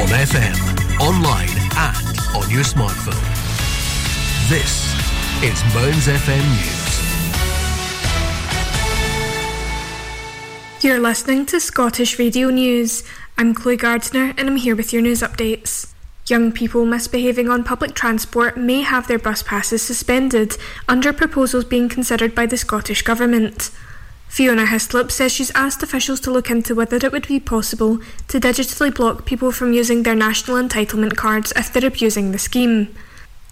on FM, online, and on your smartphone. This is Mearns FM News. You're listening to Scottish Radio News. I'm Chloe Gardner and I'm here with your news updates. Young people misbehaving on public transport may have their bus passes suspended under proposals being considered by the Scottish Government. Fiona Hyslop says she's asked officials to look into whether it would be possible to digitally block people from using their national entitlement cards if they're abusing the scheme.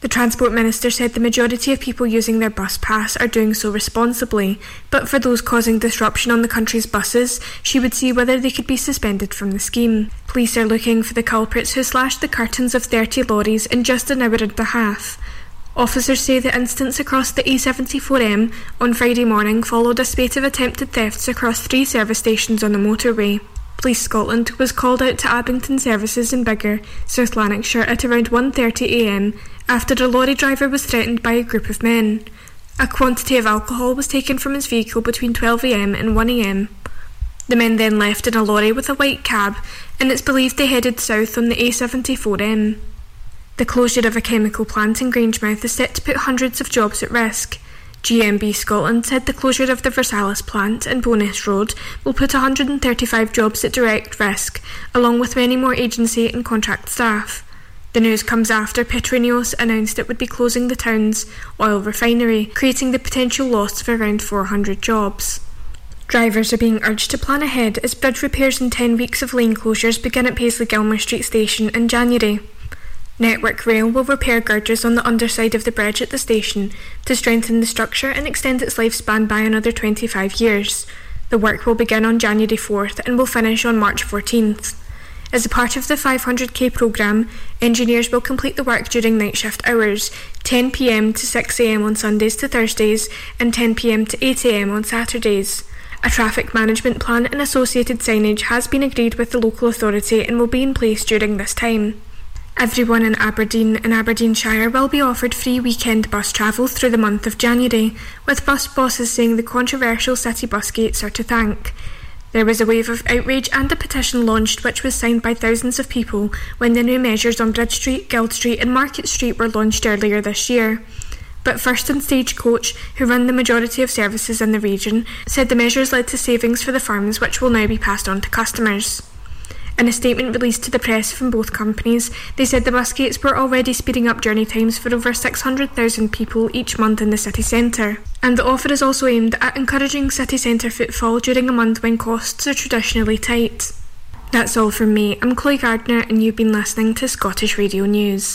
The Transport Minister said the majority of people using their bus pass are doing so responsibly, but for those causing disruption on the country's buses, she would see whether they could be suspended from the scheme. Police are looking for the culprits who slashed the curtains of 30 lorries in just an hour and a half. Officers say the incidents across the A74M on Friday morning followed a spate of attempted thefts across three service stations on the motorway. Police Scotland was called out to Abington services in Biggar, South Lanarkshire at around 1.30am after a lorry driver was threatened by a group of men. A quantity of alcohol was taken from his vehicle between 12am and 1am. The men then left in a lorry with a white cab and it's believed they headed south on the A74M. The closure of a chemical plant in Grangemouth is set to put hundreds of jobs at risk. GMB Scotland said the closure of the Versalis plant in Bo'ness Road will put 135 jobs at direct risk, along with many more agency and contract staff. The news comes after Petroineos announced it would be closing the town's oil refinery, creating the potential loss of around 400 jobs. Drivers are being urged to plan ahead as bridge repairs and 10 weeks of lane closures begin at Paisley Gilmour Street Station in January. Network Rail will repair girders on the underside of the bridge at the station to strengthen the structure and extend its lifespan by another 25 years. The work will begin on January 4th and will finish on March 14th. As a part of the 500k programme, engineers will complete the work during night shift hours 10pm to 6am on Sundays to Thursdays and 10pm to 8am on Saturdays. A traffic management plan and associated signage has been agreed with the local authority and will be in place during this time. Everyone in Aberdeen and Aberdeenshire will be offered free weekend bus travel through the month of January, with bus bosses saying the controversial city bus gates are to thank. There was a wave of outrage and a petition launched which was signed by thousands of people when the new measures on Bridge Street, Guild Street and Market Street were launched earlier this year. But First and Stagecoach, who run the majority of services in the region, said the measures led to savings for the firms which will now be passed on to customers. In a statement released to the press from both companies, they said the bus gates were already speeding up journey times for over 600,000 people each month in the city centre. And the offer is also aimed at encouraging city centre footfall during a month when costs are traditionally tight. That's all from me. I'm Chloe Gardner, and you've been listening to Scottish Radio News.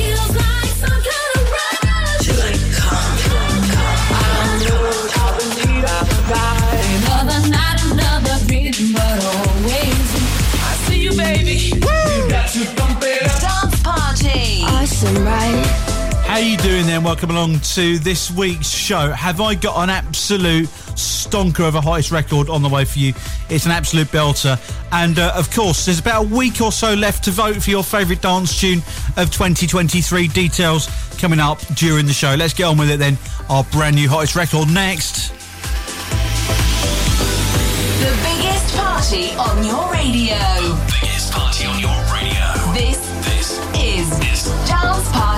How you doing then? Welcome along to this week's show. Have I got an absolute stonker of a hottest record on the way for you? It's an absolute belter. And uh, of course, there's about a week or so left to vote for your favourite dance tune of 2023. Details coming up during the show. Let's get on with it then. Our brand new hottest record next. The biggest party on your radio.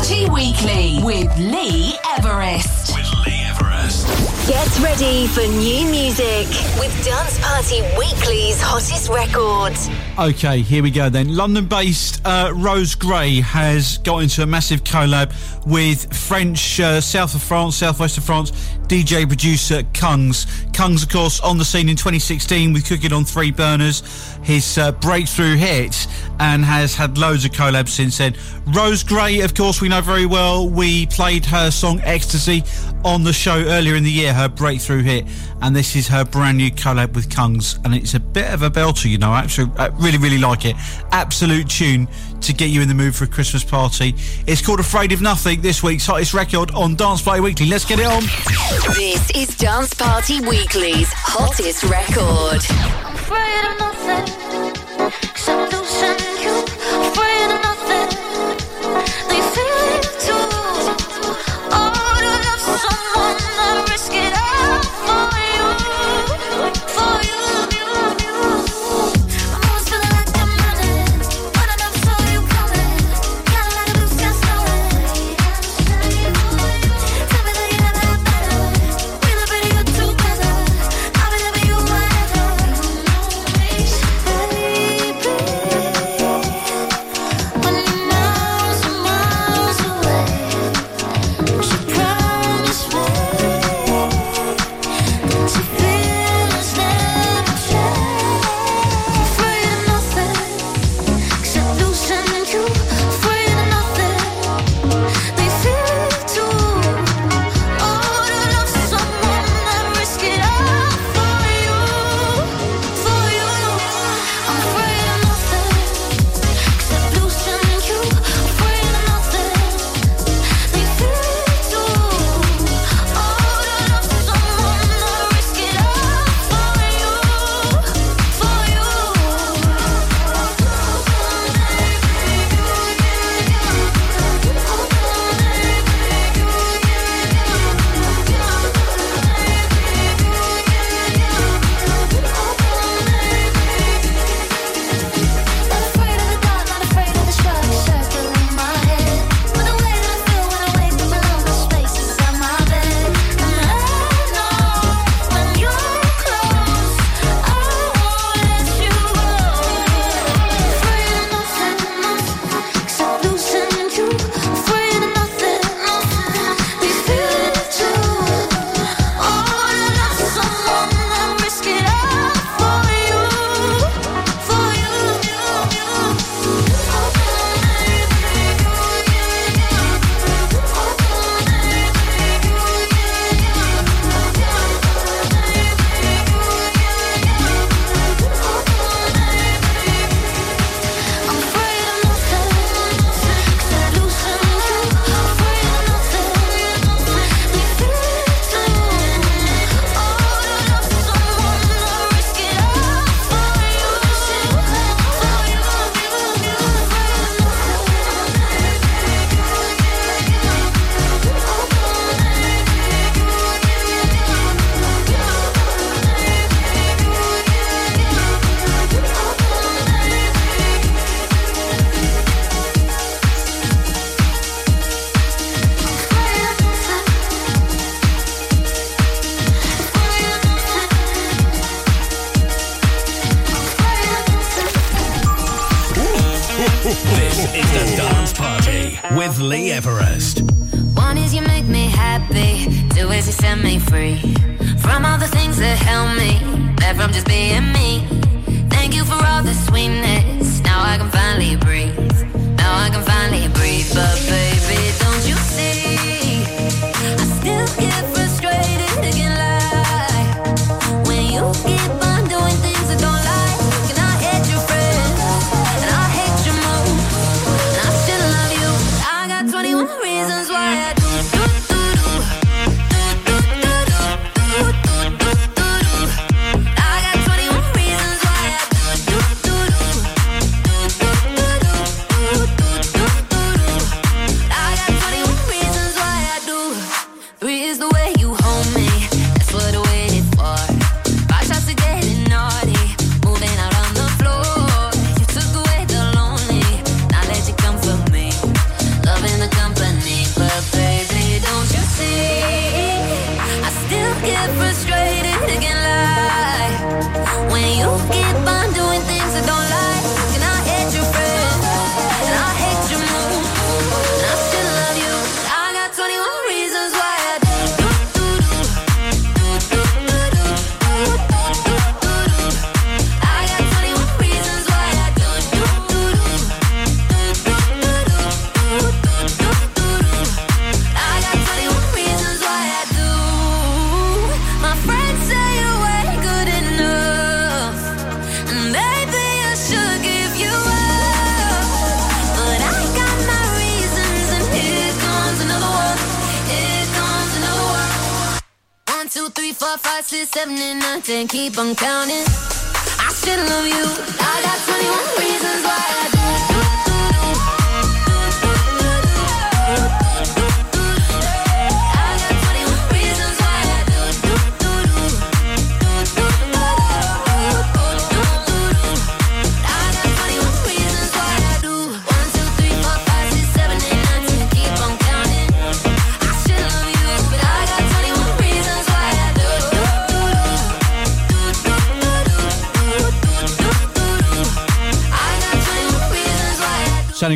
Party Weekly with Lee Everest. With Lee Everest. Get ready for new music with Dance Party Weekly's hottest records. Okay, here we go then. London based uh, Rose Gray has got into a massive collab with French, uh, south of France, southwest of France, DJ producer Kungs. Kungs, of course, on the scene in 2016 with Cooking on Three Burners his uh, breakthrough hit and has had loads of collabs since then. Rose Gray, of course, we know very well. We played her song Ecstasy on the show earlier in the year, her breakthrough hit and this is her brand new collab with Kungs, and it's a bit of a belter, you know. I actually, I really, really like it. Absolute tune to get you in the mood for a Christmas party. It's called Afraid of Nothing, this week's hottest record on Dance Party Weekly. Let's get it on. This is Dance Party Weekly's hottest record.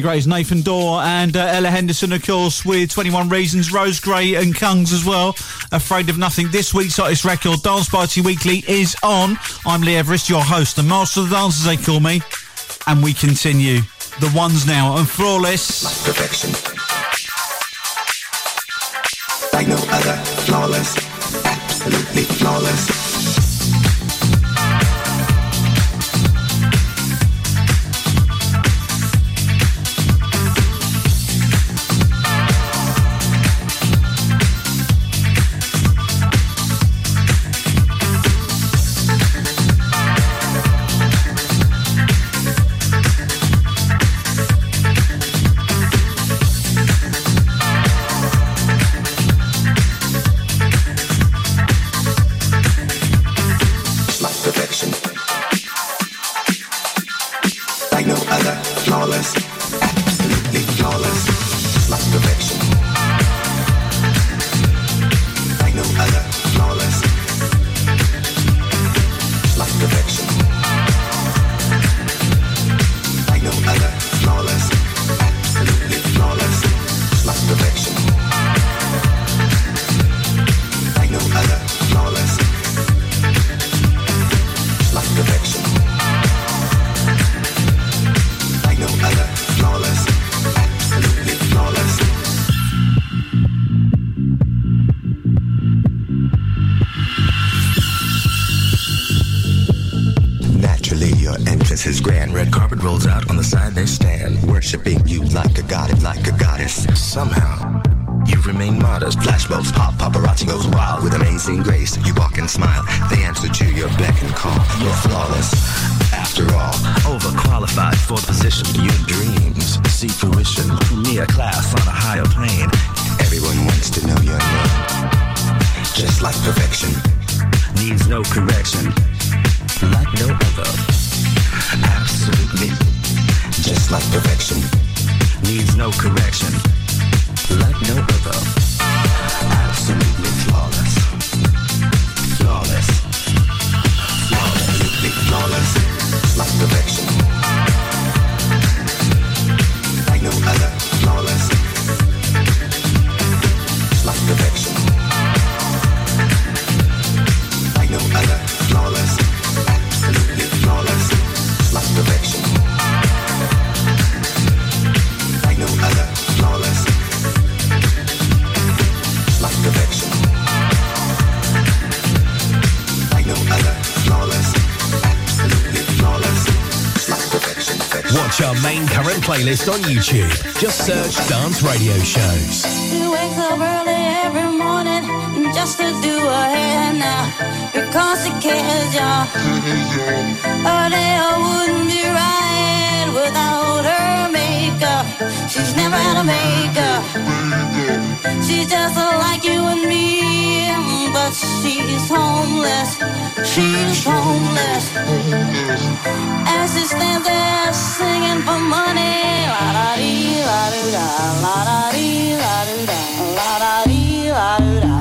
Gray's Nathan Dawe and uh, Ella Henderson, of course, with 21 Reasons, Rose Gray and Kungs as well. Afraid of Nothing. This week's hottest record, Dance Party Weekly, is on. I'm Lee Everest, your host, the master of the dancers, they call me. And we continue. The ones now and flawless. Perfection. Like no other. Flawless. Absolutely flawless. On YouTube. Just search Dance Radio Shows. She wakes up early every morning just to do hair now because she cares, y'all. Day wouldn't be right without her makeup. She's never had a makeup. She's just like you and me, but she's homeless. She's homeless. As she stands there singing for money, la da dee, la da da, la da dee, la da da, la da dee, la da da.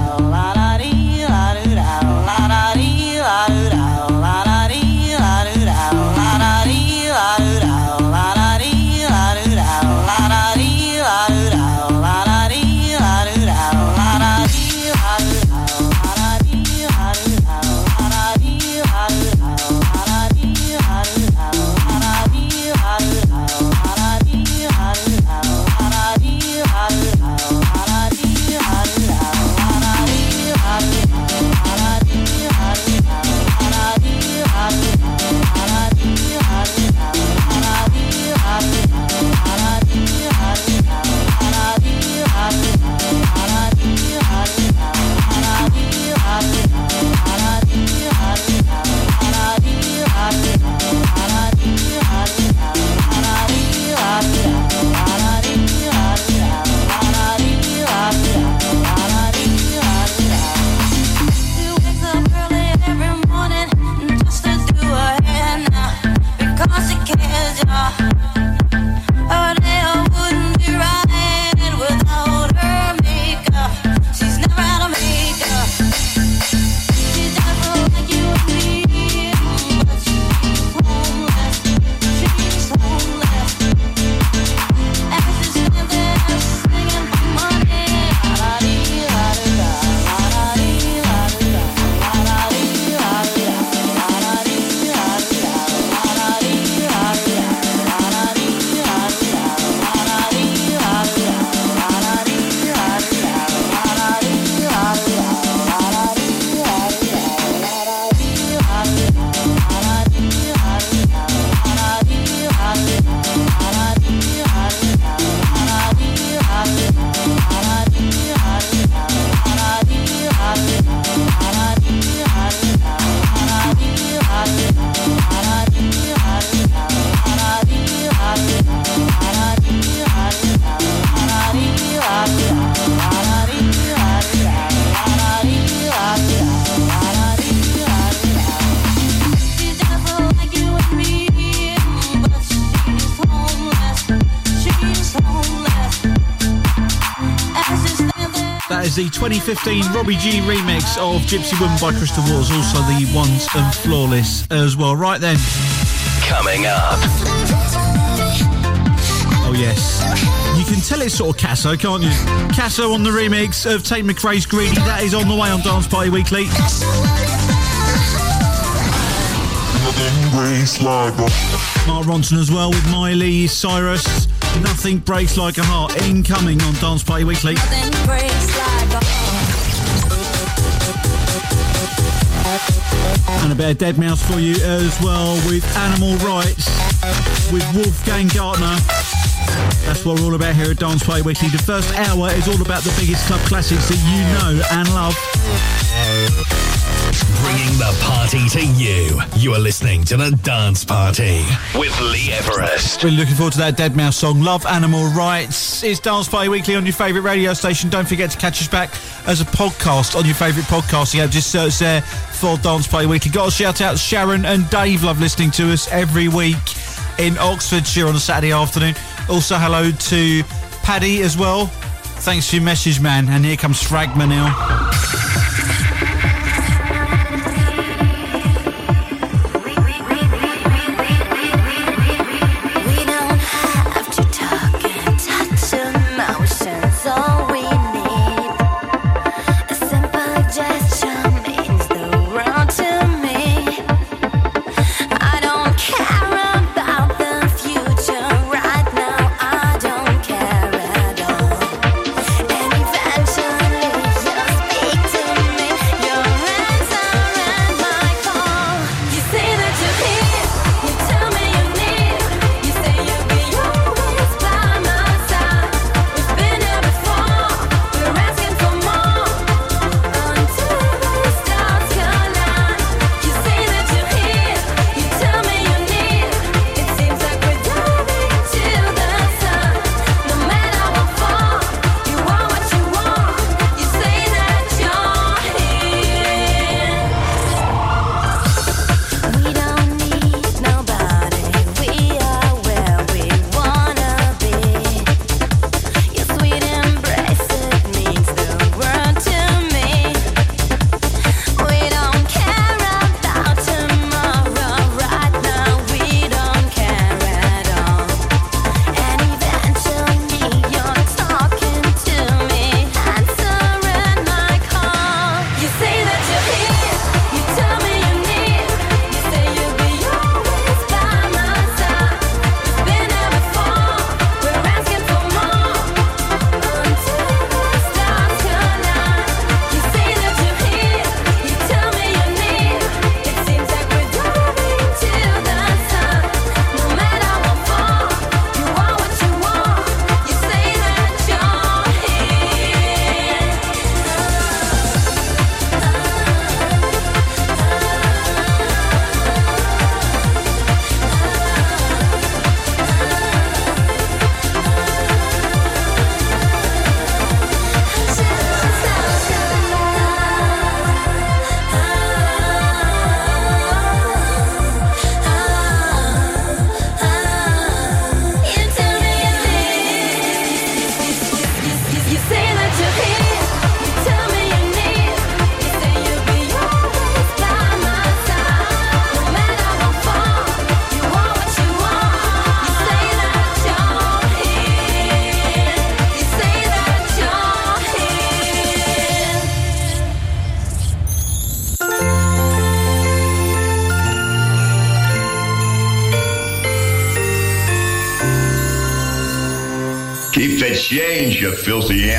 Is the 2015 Robbie G remix of Gypsy Woman by Crystal Waters, also the Ones and Flawless as well. Right then. Coming up. Oh, yes. You can tell it's sort of Casso, can't you? Casso on the remix of Tate McRae's Greedy. That is on the way on Dance Party Weekly. Mark Ronson as well with Miley Cyrus. Nothing breaks like a heart. Incoming on Dance Party Weekly. And a bit of Deadmau5 for you as well with Animal Rights with Wolfgang Gartner. That's what we're all about here at Dance Party Weekly. The first hour is all about the biggest club classics that you know and love. Bringing the party to you. You are listening to the Dance Party with Lee Everest. Really looking forward to that Deadmau5 song, Love Animal Rights. It's Dance Party Weekly on your favourite radio station. Don't forget to catch us back as a podcast on your favourite podcasting app. Just search there for Dance Party Weekly. Got a shout out Sharon and Dave. Love listening to us every week in Oxfordshire on a Saturday afternoon. Also, hello to Paddy as well. Thanks for your message, man. And here comes Fragma now. Filthy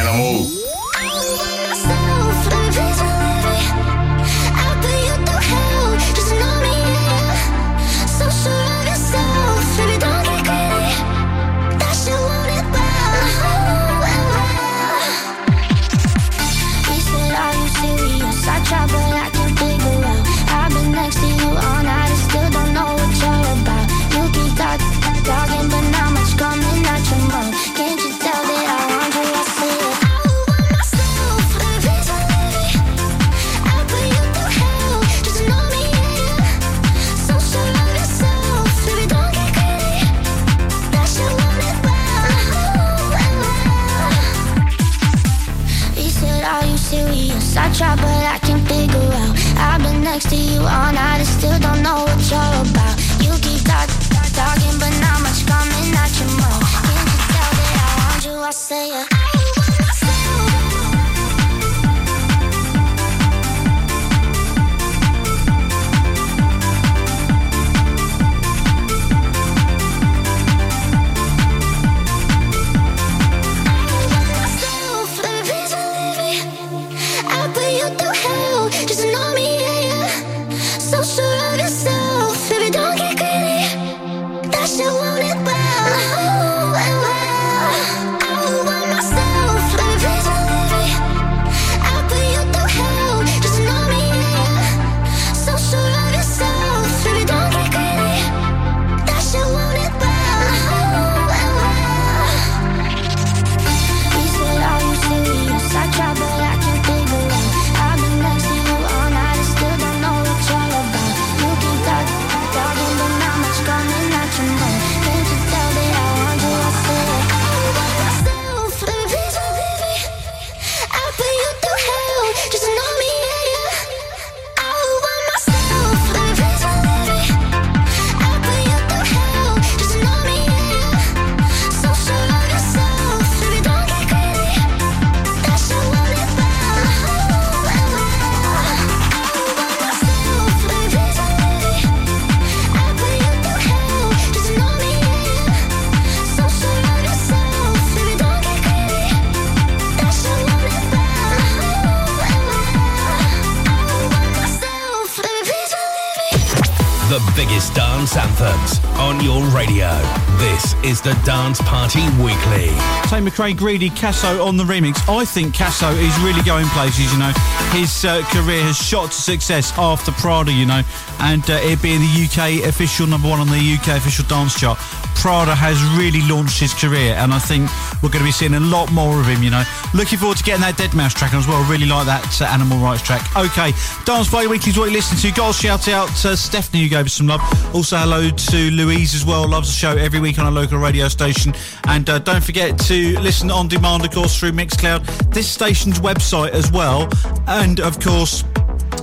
Tay Greedy, Casso on the remix. I think Casso is really going places, you know. His uh, career has shot to success after Prada, you know, and uh, it being the UK official number one on the UK official dance chart. Prada has really launched his career, and I think we're going to be seeing a lot more of him, you know. Looking forward to getting that Deadmau5 track on as well. Really like that uh, Animal Rights track. Okay, Dance Party Weekly is what you listen to. To shout out to Stephanie, who gave us some love. Also, hello to Louise as well. Loves the show every week on a local radio station. And uh, don't forget to listen on demand, of course, through Mixcloud, this station's website as well. And, of course,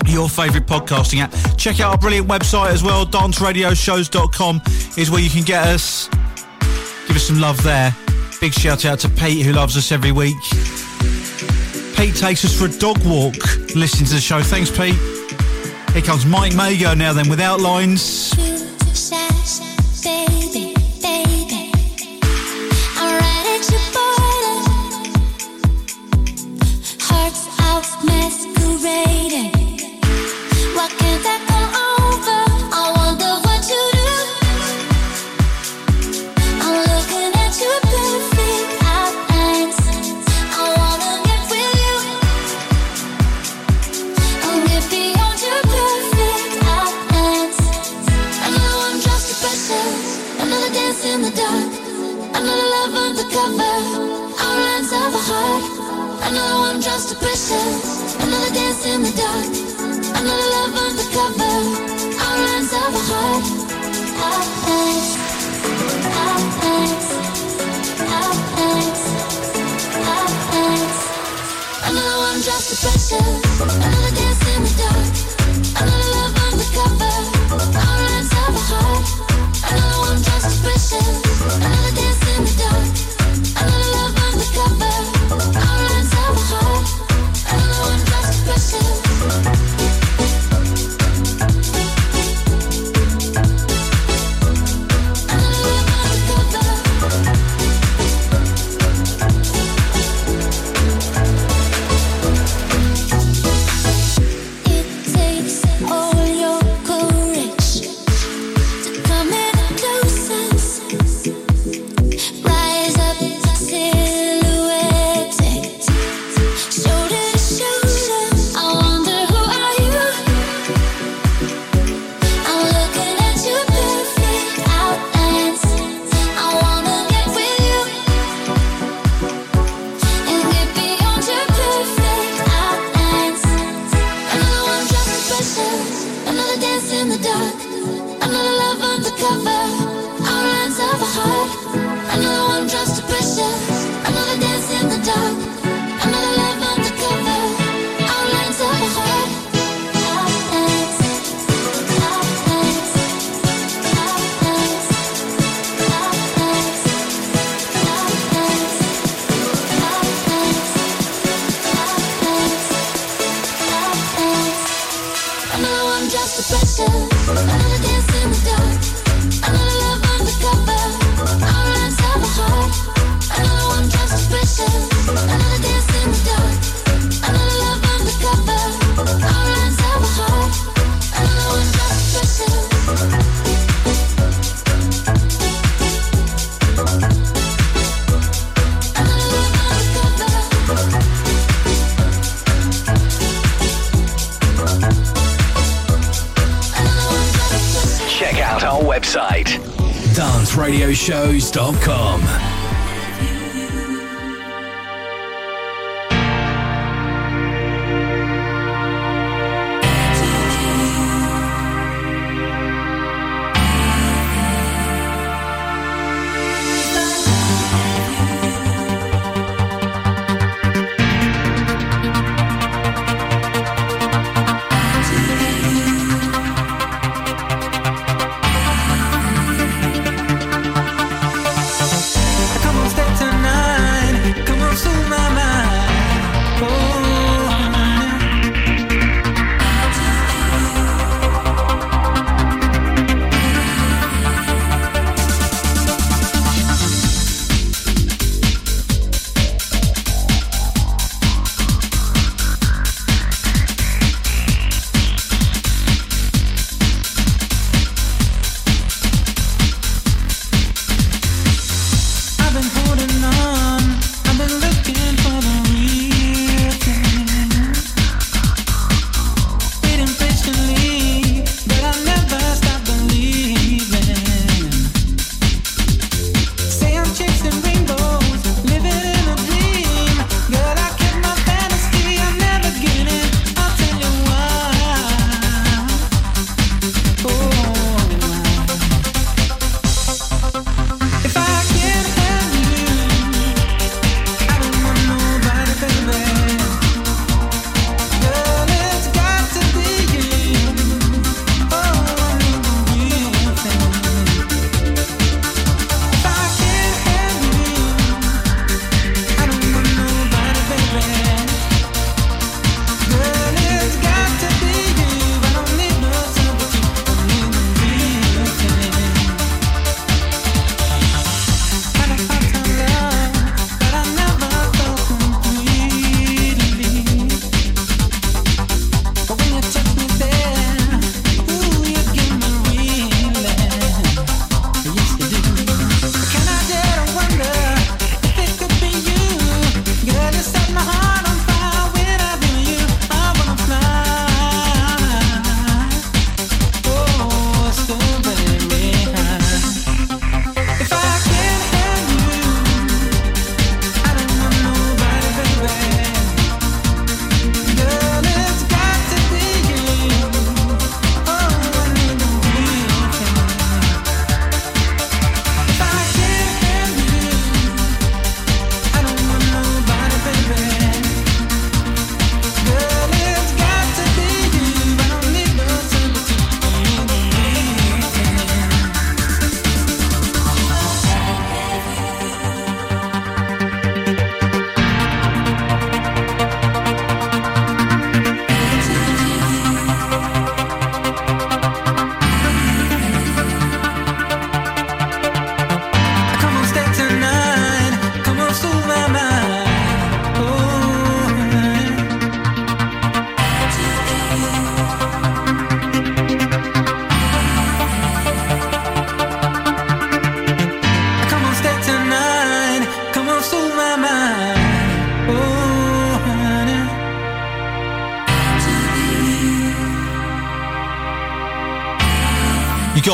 your favourite podcasting app. Check out our brilliant website as well, danceradioshows.com is where you can get us. Give us some love there. Big shout out to Pete who loves us every week. Pete takes us for a dog walk listening to the show. Thanks, Pete. Here comes Mike Mago now then with outlines. Website, danceradioshows.com.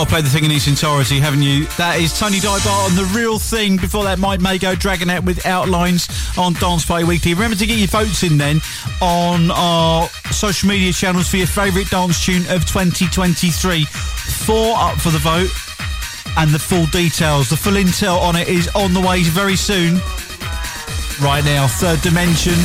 got to play the thing in its entirety, haven't you? That is Tony Di Bart on The Real Thing. Before that, Mike Mago out with Outlines on Dance Party Weekly. Remember to get your votes in then on our social media channels for your favourite dance tune of 2023. Four up for the vote and the full details, the full intel on it is on the way very soon. Right now, Third Dimension.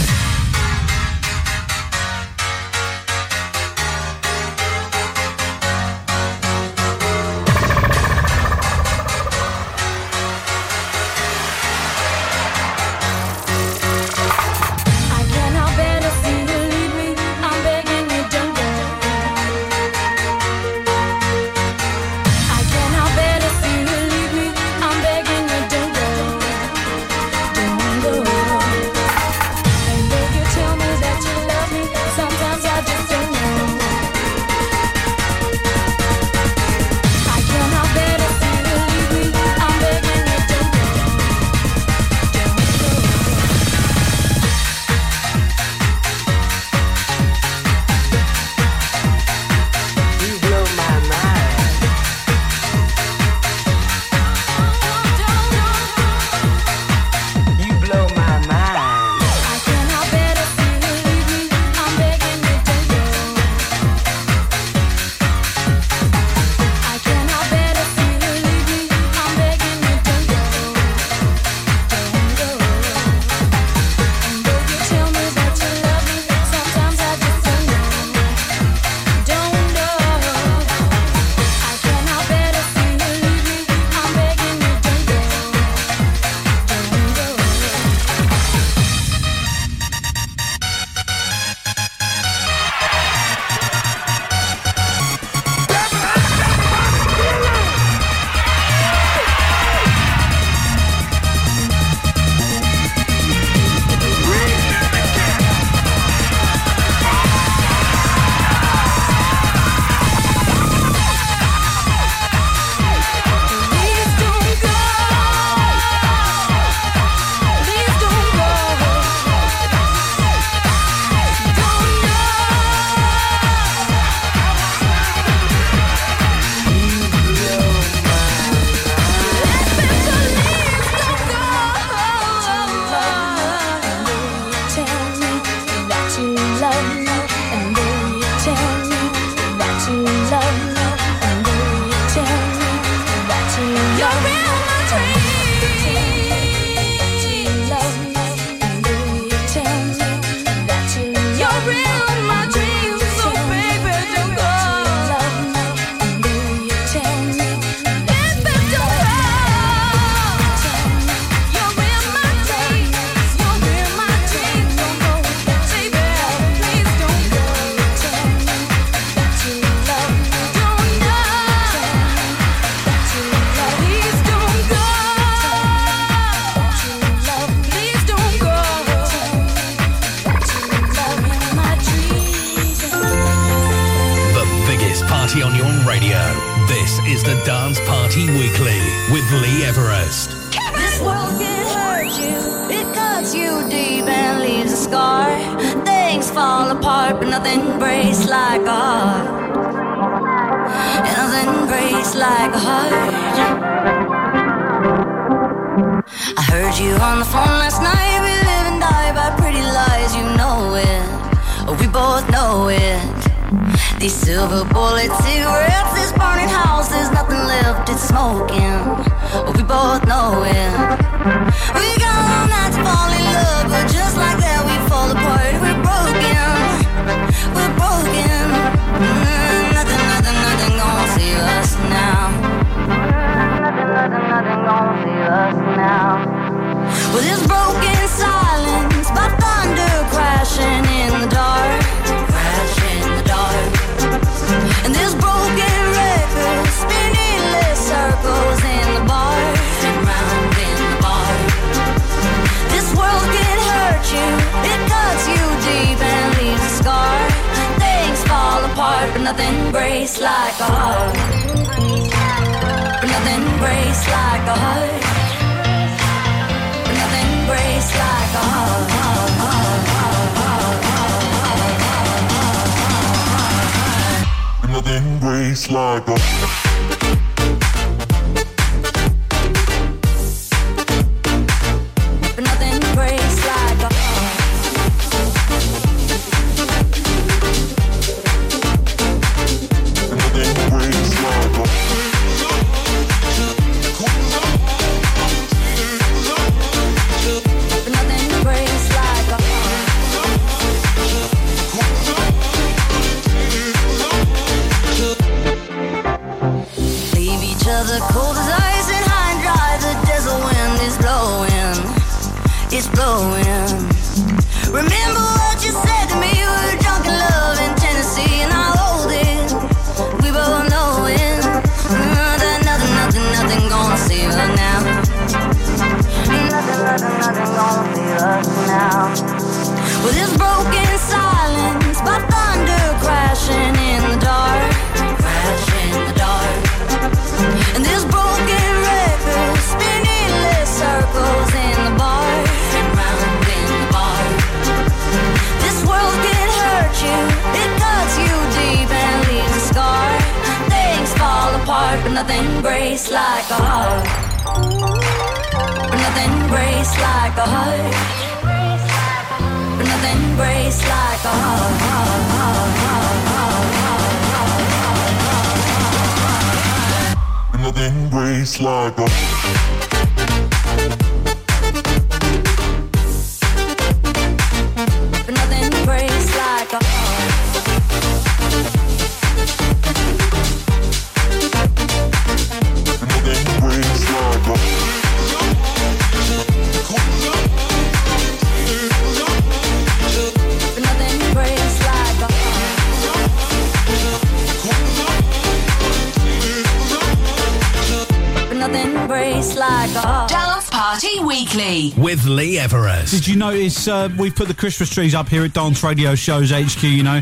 you notice uh, we've put the Christmas trees up here at Dance Radio Shows HQ, you know?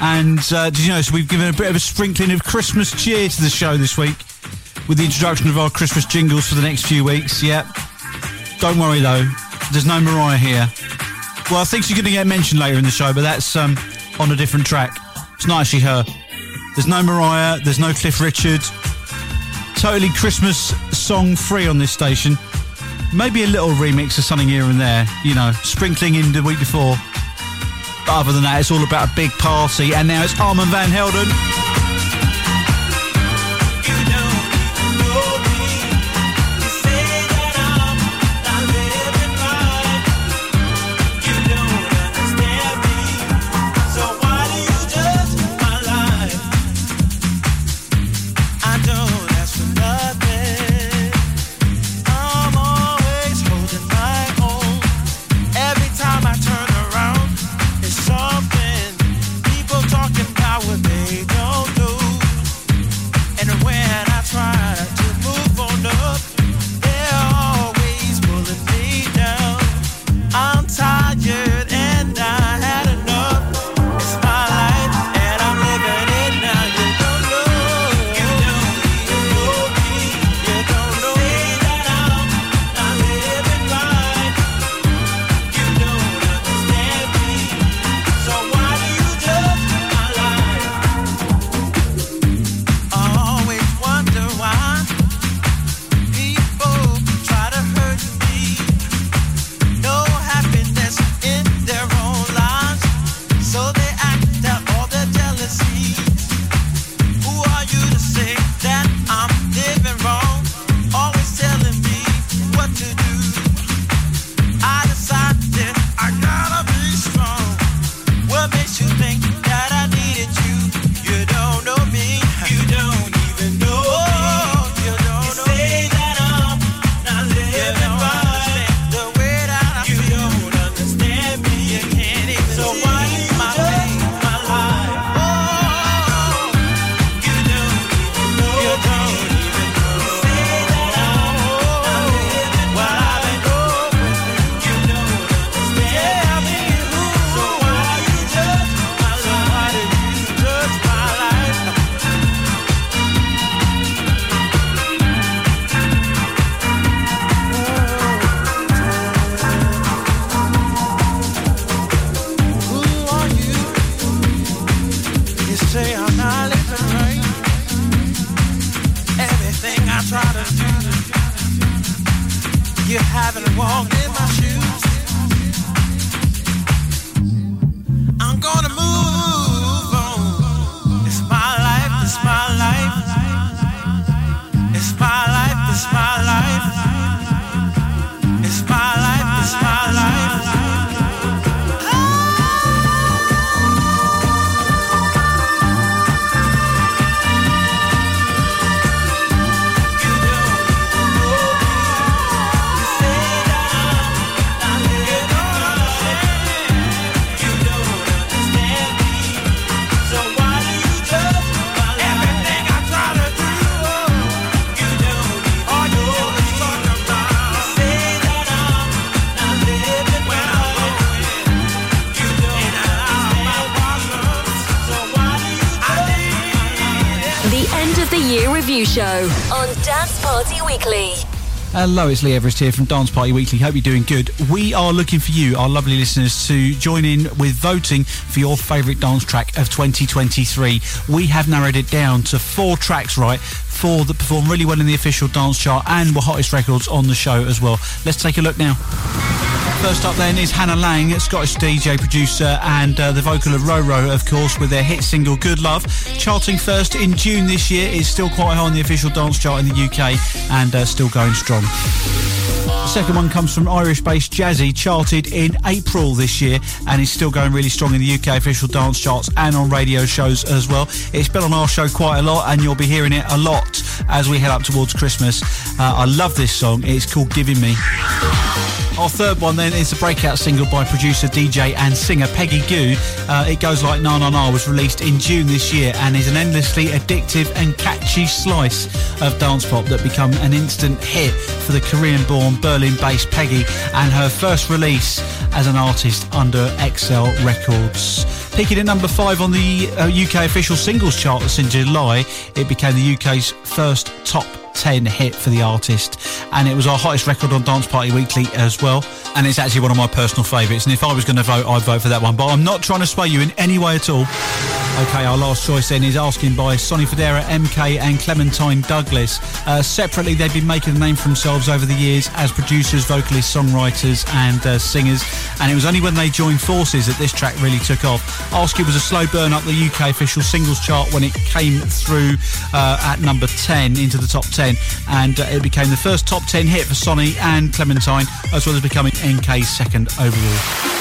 And uh, did you notice we've given a bit of a sprinkling of Christmas cheer to the show this week with the introduction of our Christmas jingles for the next few weeks? Yep. Don't worry though, there's no Mariah here. Well, I think she's going to get mentioned later in the show, but that's um, on a different track. It's not actually her. There's no Mariah, there's no Cliff Richard. Totally Christmas song free on this station. Maybe a little remix of something here and there, you know, sprinkling in the week before. But other than that, it's all about a big party. And now it's Armand Van Helden. Show on Dance Party Weekly. Hello, it's Lee Everest here from Dance Party Weekly. Hope you're doing good. We are looking for you, our lovely listeners, to join in with voting for your favourite dance track of 2023. We have narrowed it down to four tracks, right? Four that performed really well in the official dance chart and were hottest records on the show as well. Let's take a look now. First up then is Hannah Laing, Scottish DJ producer and uh, the vocal of Roro, of course, with their hit single Good Love. Charting first in June this year, is still quite high on the official dance chart in the UK and uh, still going strong. The second one comes from Irish-based Jazzy, charted in April this year and is still going really strong in the UK official dance charts and on radio shows as well. It's been on our show quite a lot and you'll be hearing it a lot as we head up towards Christmas. Uh, I love this song. It's called Giving Me. Our third one then is the breakout single by producer, DJ and singer Peggy Gou. Uh, it goes like Na Na Na was released in June this year and is an endlessly addictive and catchy slice of dance pop that become an instant hit for the Korean-born Berlin-based Peggy and her first release as an artist under XL Records. Peaking at number five on the uh, UK official singles chart in July, it became the UK's first top 10 hit for the artist and it was our hottest record on Dance Party Weekly as well. And it's actually one of my personal favourites. And if I was going to vote I'd vote for that one. But I'm not trying to sway you in any way at all. Okay our last choice then is asking by Sonny Fodera MK and Clementine Douglas. Uh, separately they've been making a name for themselves over the years as producers vocalists songwriters and uh, singers and it was only when they joined forces that this track really took off Ask You was a slow burn up the UK official singles chart when it came through uh, at number 10 into the top 10 and uh, it became the first top 10 hit for Sonny and Clementine as well as becoming MK's second overall.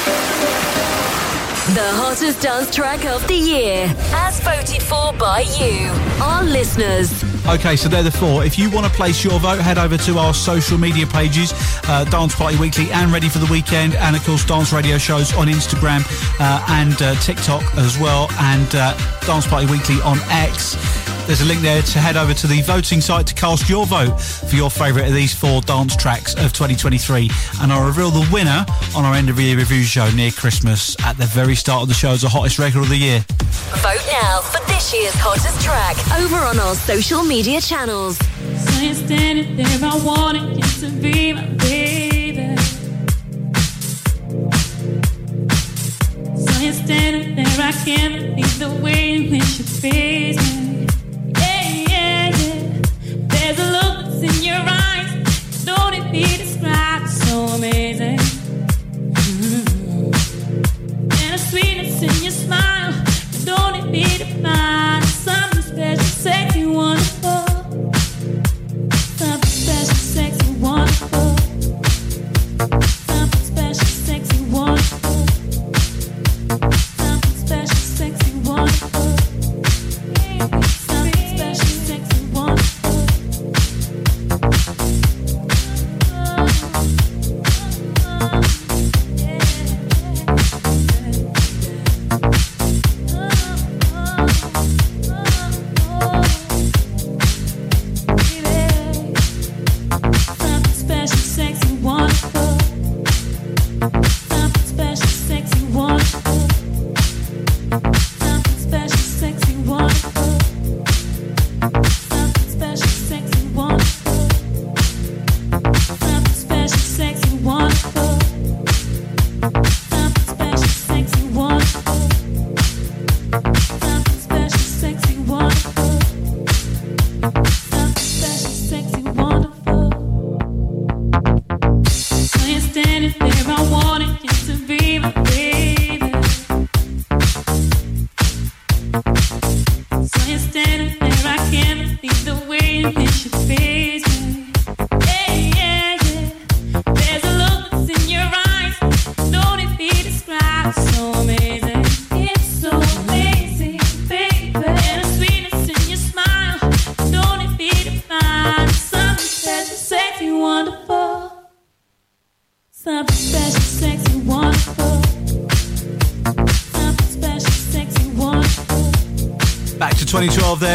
The hottest dance track of the year, as voted for by you, our listeners. Okay, so they're the four. If you want to place your vote, head over to our social media pages, uh, Dance Party Weekly and Ready for the Weekend, and of course dance radio shows on Instagram uh, and uh, TikTok as well, and uh, Dance Party Weekly on X. There's a link there to head over to the voting site to cast your vote for your favourite of these four dance tracks of 2023. And I'll reveal the winner on our end of year review show near Christmas at the very start of the show as the hottest record of the year. Vote now for this year's hottest track over on our social media channels. So you're standing there, I wanted you to be my baby. Standing there, I can't believe the way in which you face me.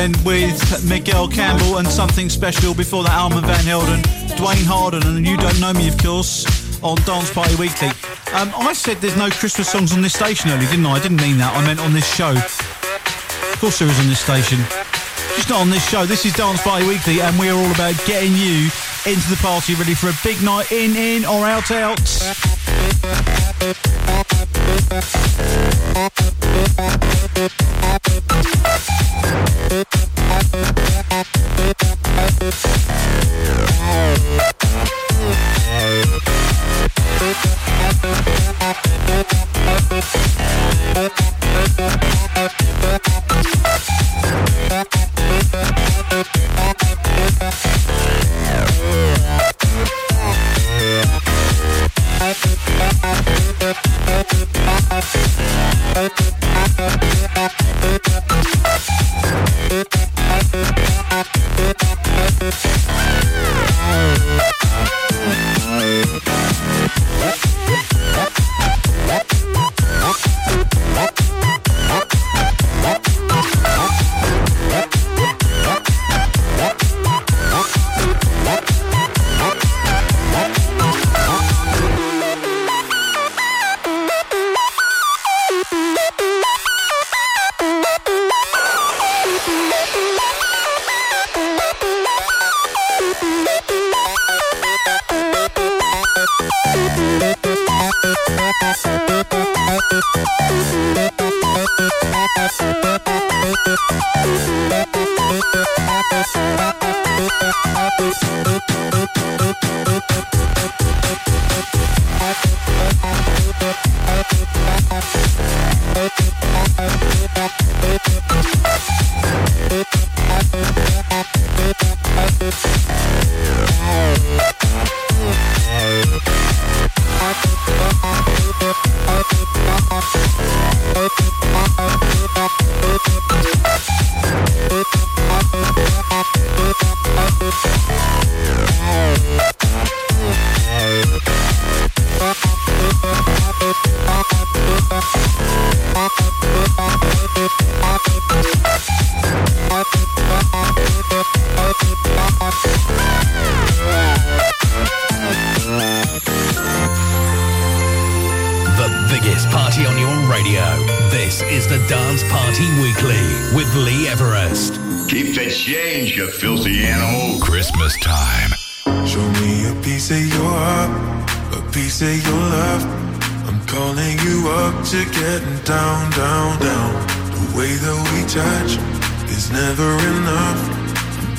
Then with Miguel Campbell and something special before that Armand Van Helden, Duane Harden and You Don't Know Me of course on Dance Party Weekly. Um, I said there's no Christmas songs on this station earlier, didn't I? I didn't mean that. I meant on this show. Of course there is on this station. Just not on this show. This is Dance Party Weekly and we're all about getting you into the party, ready for a big night in, in, or out, out.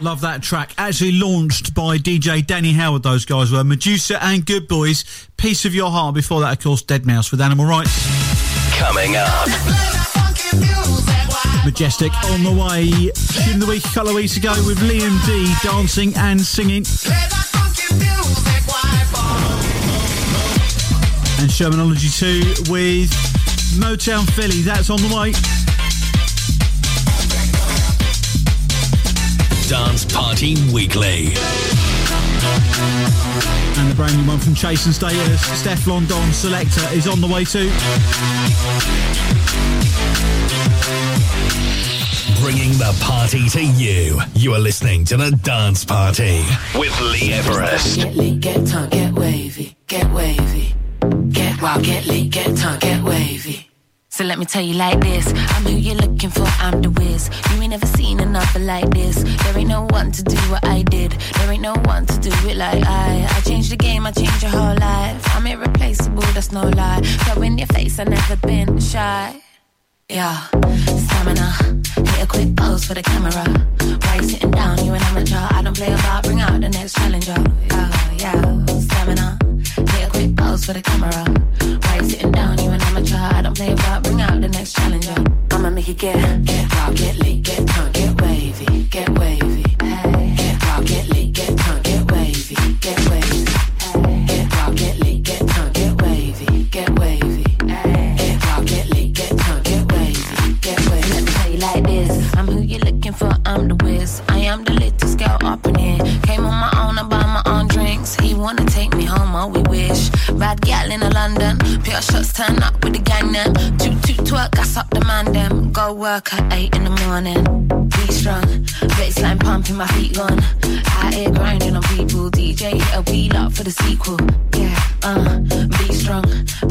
Love that track. Actually launched by DJ Danny Howard, those guys were. Meduza and Goodboys. Piece of Your Heart. Before that, of course, Deadmau5 with Animal Rights. Coming up. Majestic on the way. In the week, a couple of weeks ago with Liam D dancing and singing. And Shermanology 2 with Motown Philly. That's on the way. Dance Party Weekly. And the brand new one from Chase and Status, Stefflon Don Selector, is on the way too. Bringing the party to you. You are listening to the Dance Party with Lee Everest. Get lit, get tongue, get wavy, get wavy. Get wild, get lit, get tongue, get wavy. So let me tell you like this I'm who you're looking for, I'm the whiz You ain't never seen another like this There ain't no one to do what I did There ain't no one to do it like I I changed the game, I changed your whole life I'm irreplaceable, that's no lie Throw in your face, i never been shy yeah, stamina. Hit a quick pose for the camera. Why you sitting down? You an amateur. I don't play about. Bring out the next challenger. Yeah, yeah, stamina. Hit a quick pose for the camera. Why you sitting down? You an amateur. I don't play about. Bring out the next challenger. I'ma make it get, get wild, get lit, get tongue, get wavy, get wavy. Hey. Get wild, get lit, get tongue, get wavy, get wavy. Hey. Get wild, get lit, get tongue, get wavy, get wavy. Hey. Get wild, get lit, get tongue, get wavy, get wavy. Let me tell you like this. I'm who you're looking for, I'm the whiz. I am the little girl up in here. Came on my own, I drinks. He wanna take me home, oh we wish. Bad gal in a London, pure shots turn up with the gang them. Toot toot twerk, gas up the man them. Go work at eight in the morning. Be strong, baseline pumping, my feet gone. Out here grinding on people. DJ a wheel up for the sequel. Uh, be strong,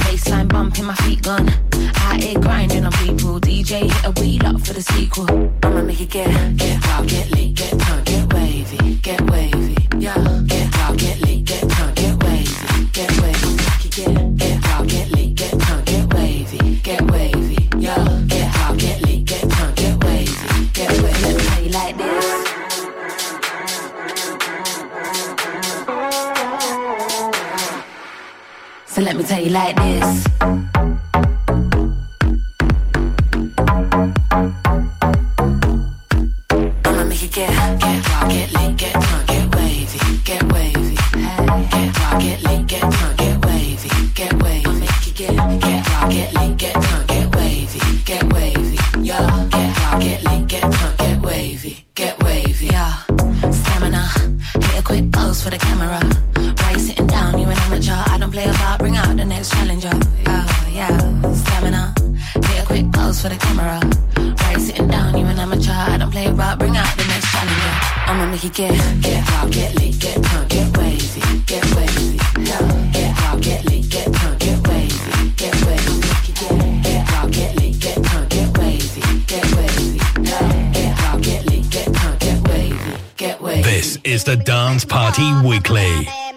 baseline bumping, my feet gone. Out here grinding on people. DJ hit a wheel up for the sequel. I'ma make it get, get wild, get lit, get tongue, get wavy, get wavy. Yeah, get wild, get lit, get tongue, get wavy, get wavy. Make it get So let me tell you like this. Get, get lit, get tongue, get wavy, get wavy. Get get lit, get tongue, get wavy, get wavy. Get, get lit, get tongue, get wavy, get wavy. Yeah, get get lit, get tongue, get wavy, get wavy. Yeah, stamina, hit a quick pose for the camera. For the camera. You sitting down? You. I don't play about. Bring out the next challenger. I'ma make get, get get lit, get get wavy, get wavy. Get get lit, get get wavy, get wavy. This is the Dance Party Weekly.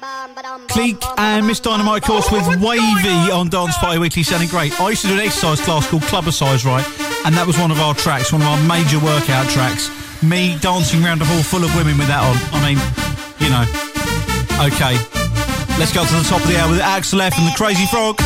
Cleek and Miss Dynamite of course with Wavy on Dance Party Weekly sounding great. I used to do an exercise class called Clubbercise, right? And that was one of our tracks, one of our major workout tracks. Me dancing around a hall full of women with that on. I mean, you know. Okay. Let's go to the top of the hour with Axel F and the Crazy Frog.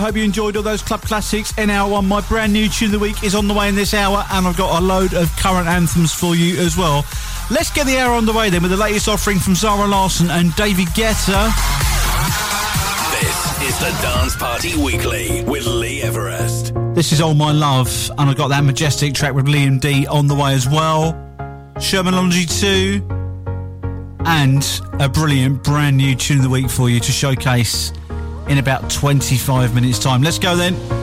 hope you enjoyed all those club classics in hour one. My brand new tune of the week is on the way in this hour, and I've got a load of current anthems for you as well. Let's get the hour on the way then with the latest offering from Zara Larsson and David Guetta. This is the Dance Party Weekly with Lee Everest. This is All My Love, and I've got that majestic track with Liam D on the way as well. Shermanology 2, and a brilliant brand new tune of the week for you to showcase in about 25 minutes' time. Let's go then.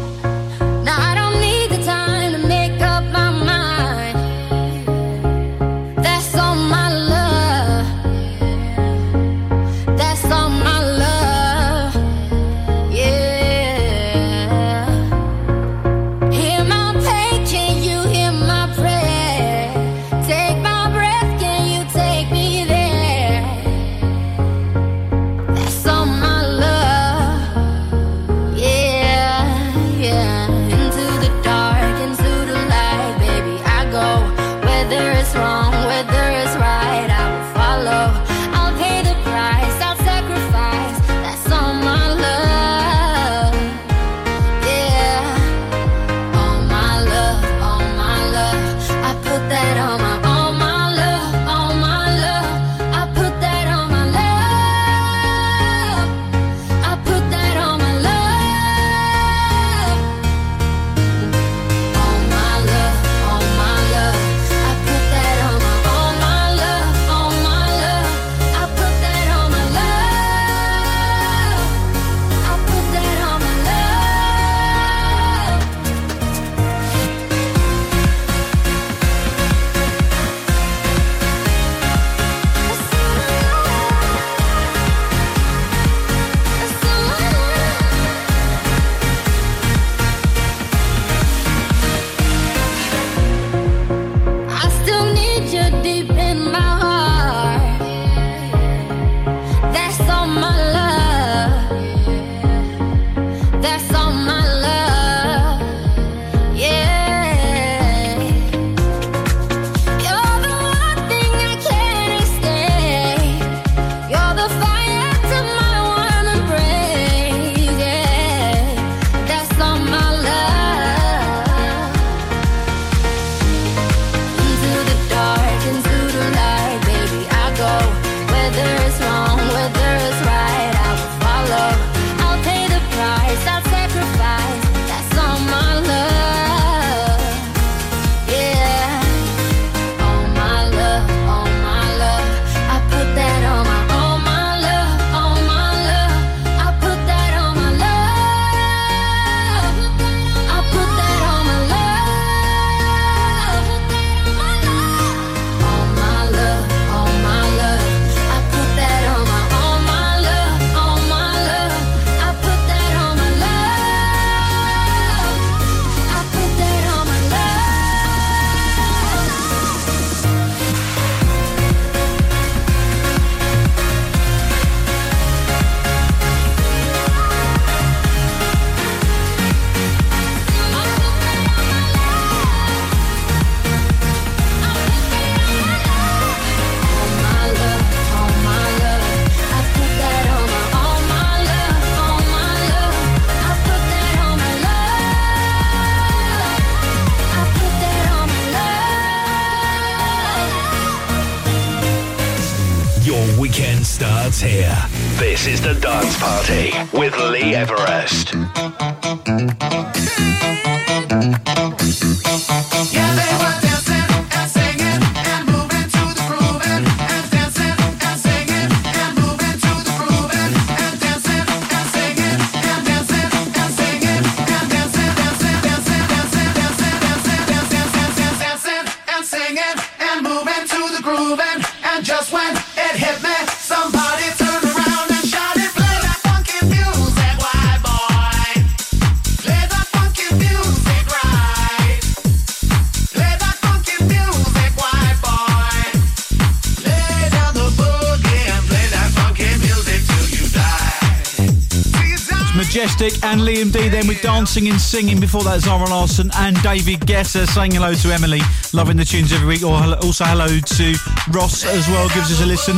And Singing. Before that, Zara Larsson and David Guetta saying hello to Emily. Loving the tunes every week. Or also hello to Ross as well. Gives us a listen.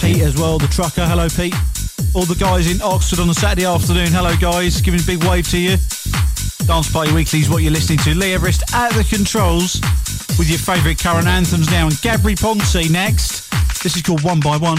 Pete as well, the trucker. Hello, Pete. All the guys in Oxford on a Saturday afternoon. Hello, guys. Giving a big wave to you. Dance Party Weekly is what you're listening to. Lee Everest at the controls with your favourite current anthems now. And Gabri Ponte next. This is called One by One.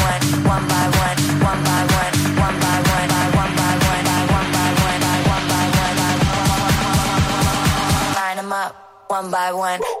one by one.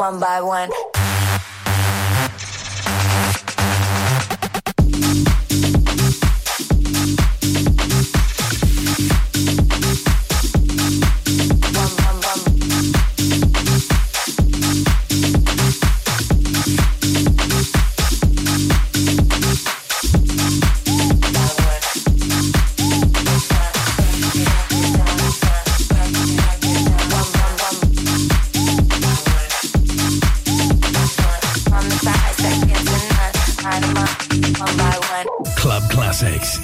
one by one.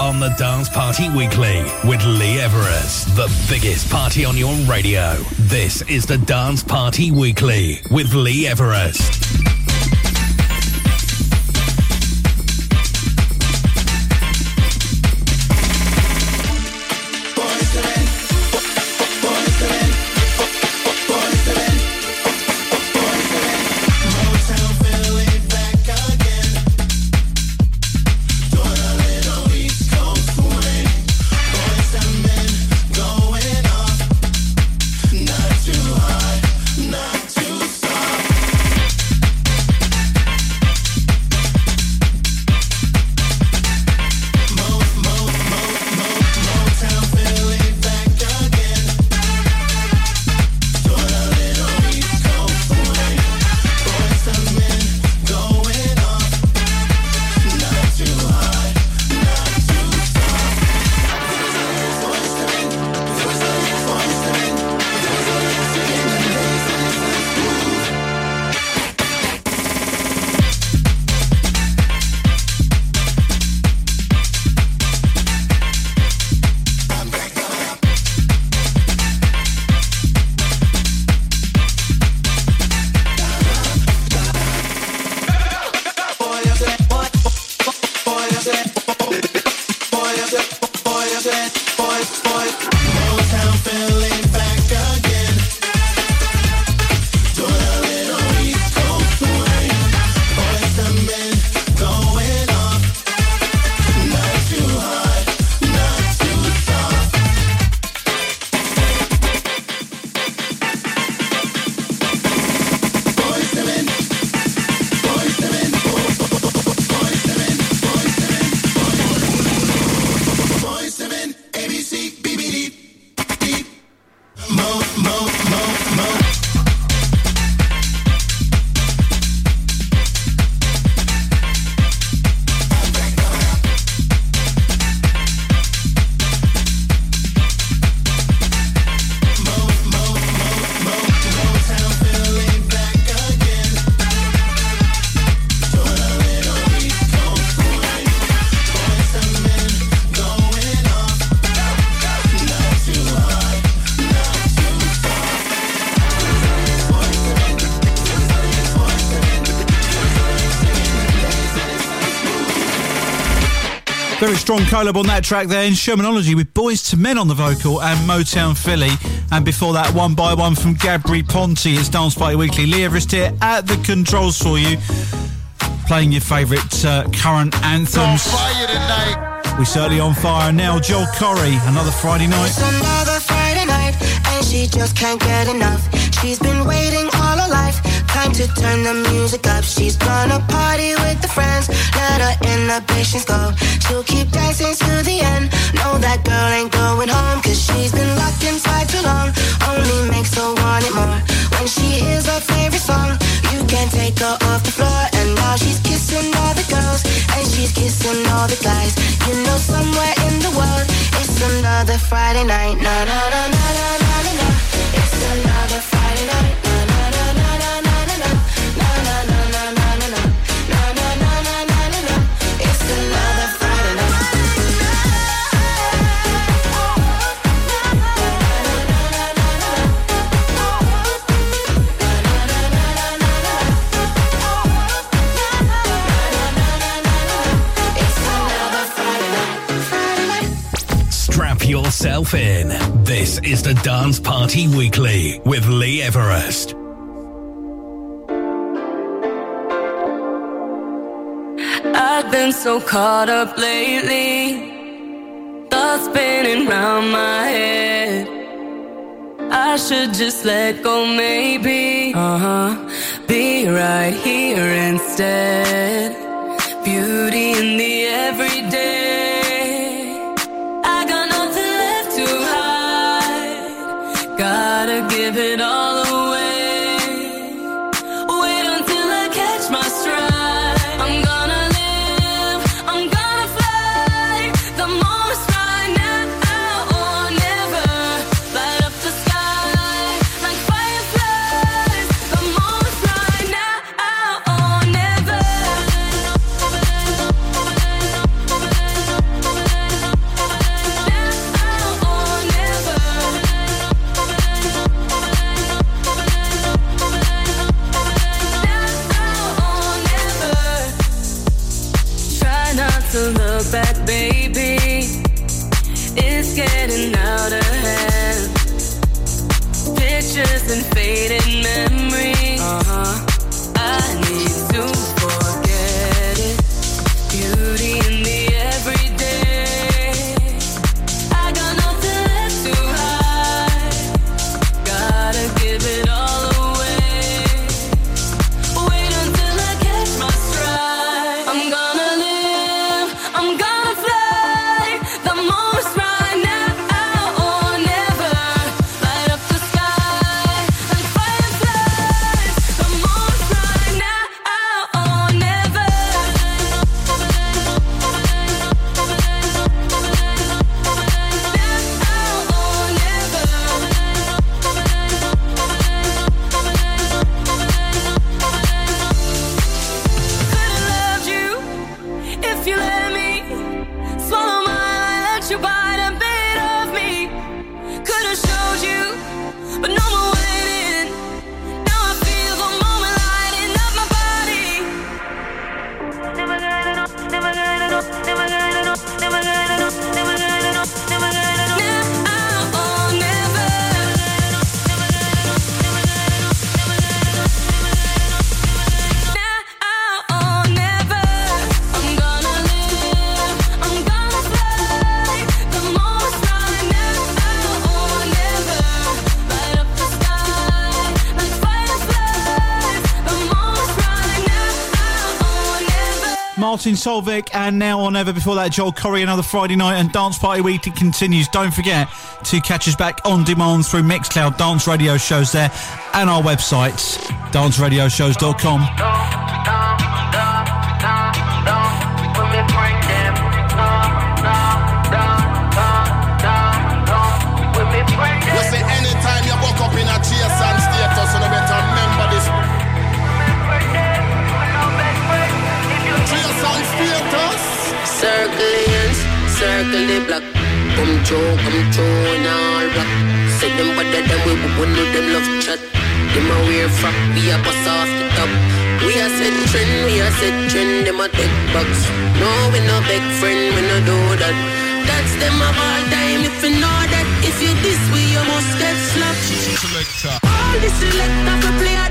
On the Dance Party Weekly with Lee Everest. The biggest party on your radio. This is the Dance Party Weekly with Lee Everest. Strong collab on that track there in Shermanology with Boyz II Men on the vocal and Motown Philly. And before that, one by one from Gabri Ponte. It's Dance Party Weekly. Lee Everest here at the controls for you. Playing your favourite uh, current anthems. We're certainly on fire now. Joel Corry, another Friday night. It's another Friday night, and she just can't get enough. She's been waiting all her life, time to turn the music up. She's gonna party with the friends, let her inhibitions go. She'll keep dancing to the end. No, that girl ain't going home, cause she's been locked inside too long. Only makes her want it more. When she hears her favorite song, you can't take her off the floor. And now she's kissing all the girls, and she's kissing all the guys. You know, somewhere in the world, it's another Friday night. Na na na na na na na. It's another Friday night. Yourself in. This is the Dance Party Weekly with Lee Everest. I've been so caught up lately, thoughts spinning round my head. I should just let go, maybe. Uh huh. Be right here instead. Beauty in the everyday. Give Martin Solveig and now or never. Before that, Joel Corry, another Friday night and Dance Party Week. Continues. Don't forget to catch us back on demand through Mixcloud Dance Radio shows there and our websites, danceradioshows.com. fuck, we a bust off the top. We a set trend, we a set trend, them a take bucks. No, we no big friend, we no do that. That's them of all time, if you know that. If you this we almost get slapped. All the selector for player.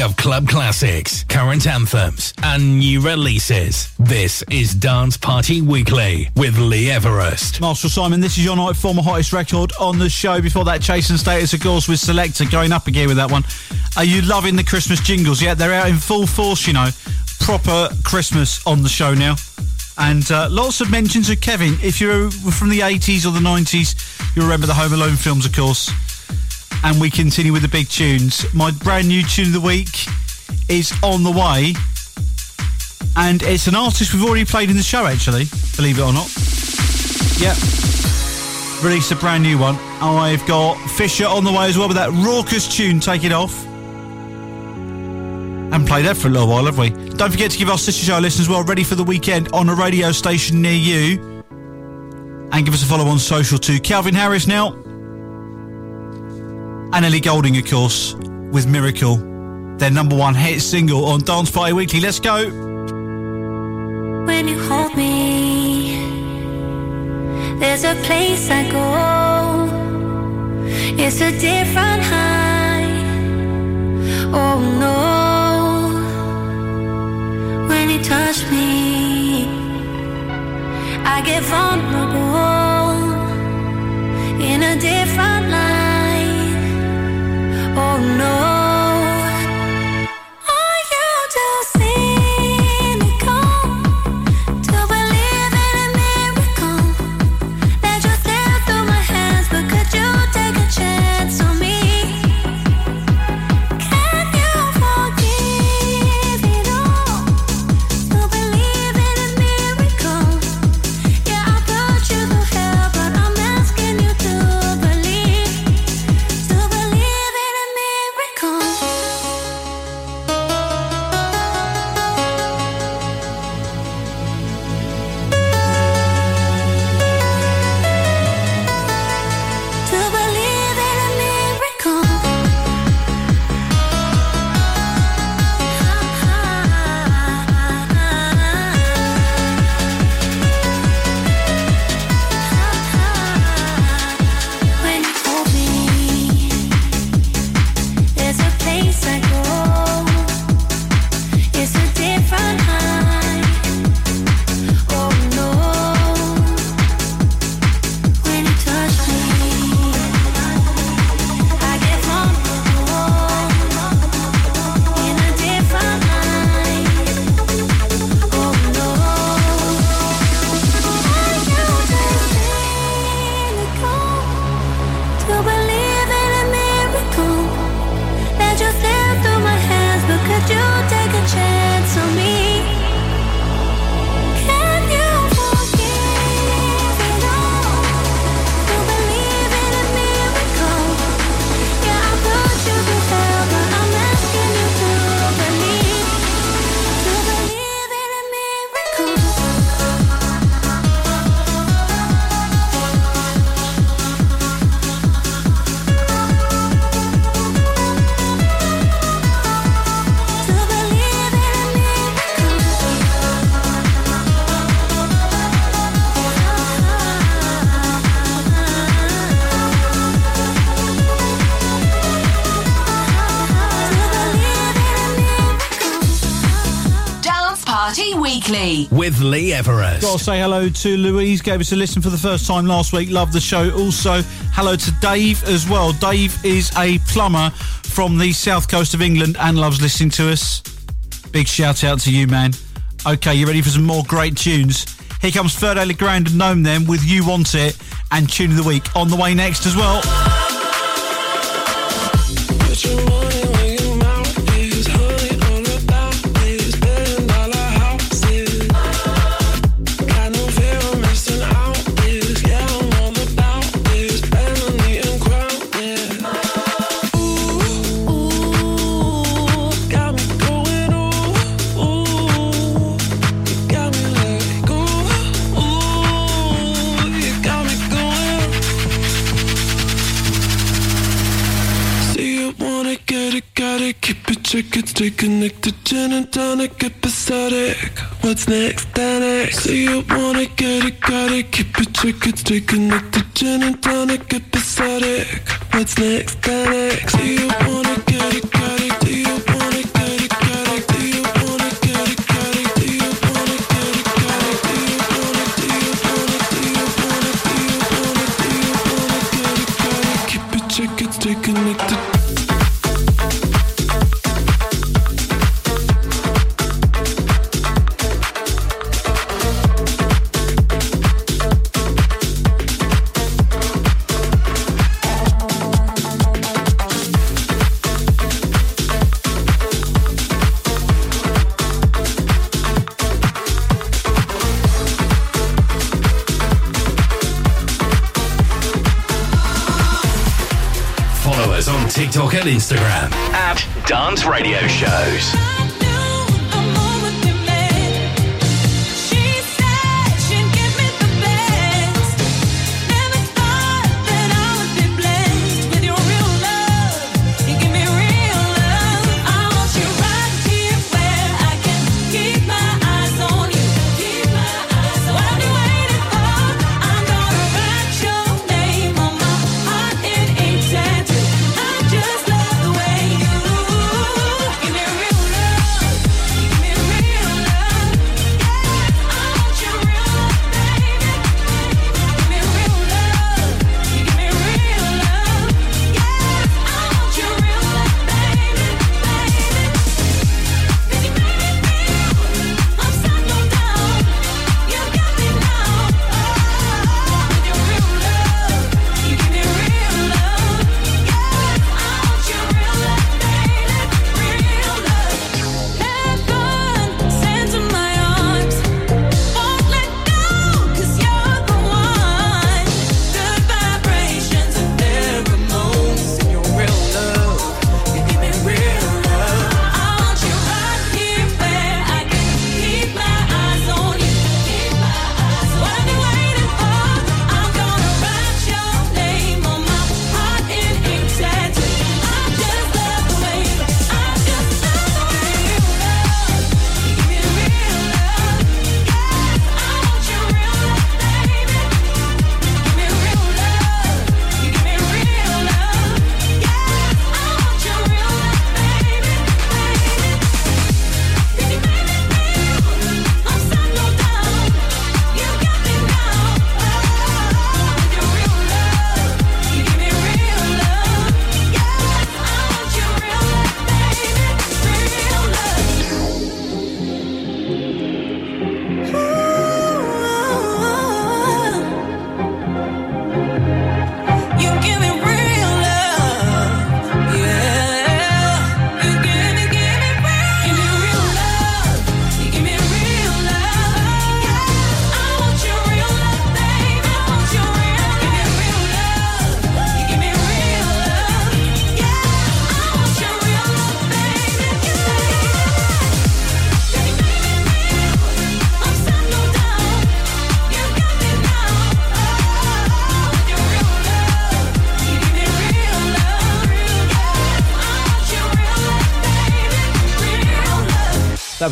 Of club classics, current anthems, and new releases. This is Dance Party Weekly with Lee Everest. Marshall Simon, this is your night former hottest record on the show. Before that, Chasing Status, of course, with Selector going up a gear with that one. Are you loving the Christmas jingles? Yeah, they're out in full force, you know. Proper Christmas on the show now. And uh, lots of mentions of Kevin. If you're from the 80s or the 90s, you'll remember the Home Alone films, of course. And we continue with the big tunes. My brand new tune of the week is on the way. And it's an artist we've already played in the show, actually, believe it or not. Yep. Released a brand new one. I've got Fisher on the way as well with that raucous tune, Take It Off. And played that for a little while, have we? Don't forget to give our sister show listeners well ready for the weekend on a radio station near you. And give us a follow on social too. Calvin Harris now. And Ellie Goulding, of course, with Miracle. Their number one hit single on Dance Party Weekly. Let's go. When you hold me, there's a place I go. It's a different high. Oh no. When you touch me, I get vulnerable in a different With Lee Everest. Got to say hello to Louise. Gave us a listen for the first time last week. Love the show. Also, hello to Dave as well. Dave is a plumber from the south coast of England and loves listening to us. Big shout out to you, man. Okay, you ready for some more great tunes? Here comes Ferdo Legrand and Gnome then with You Want It and Tune of the Week on the way next as well. Stay connected, gin and tonic, episodic. What's next, next? See you wanna get it, gotta keep it tricky, stay connected, gin and tonic, episodic. What's next, next? See you wanna get it, Radio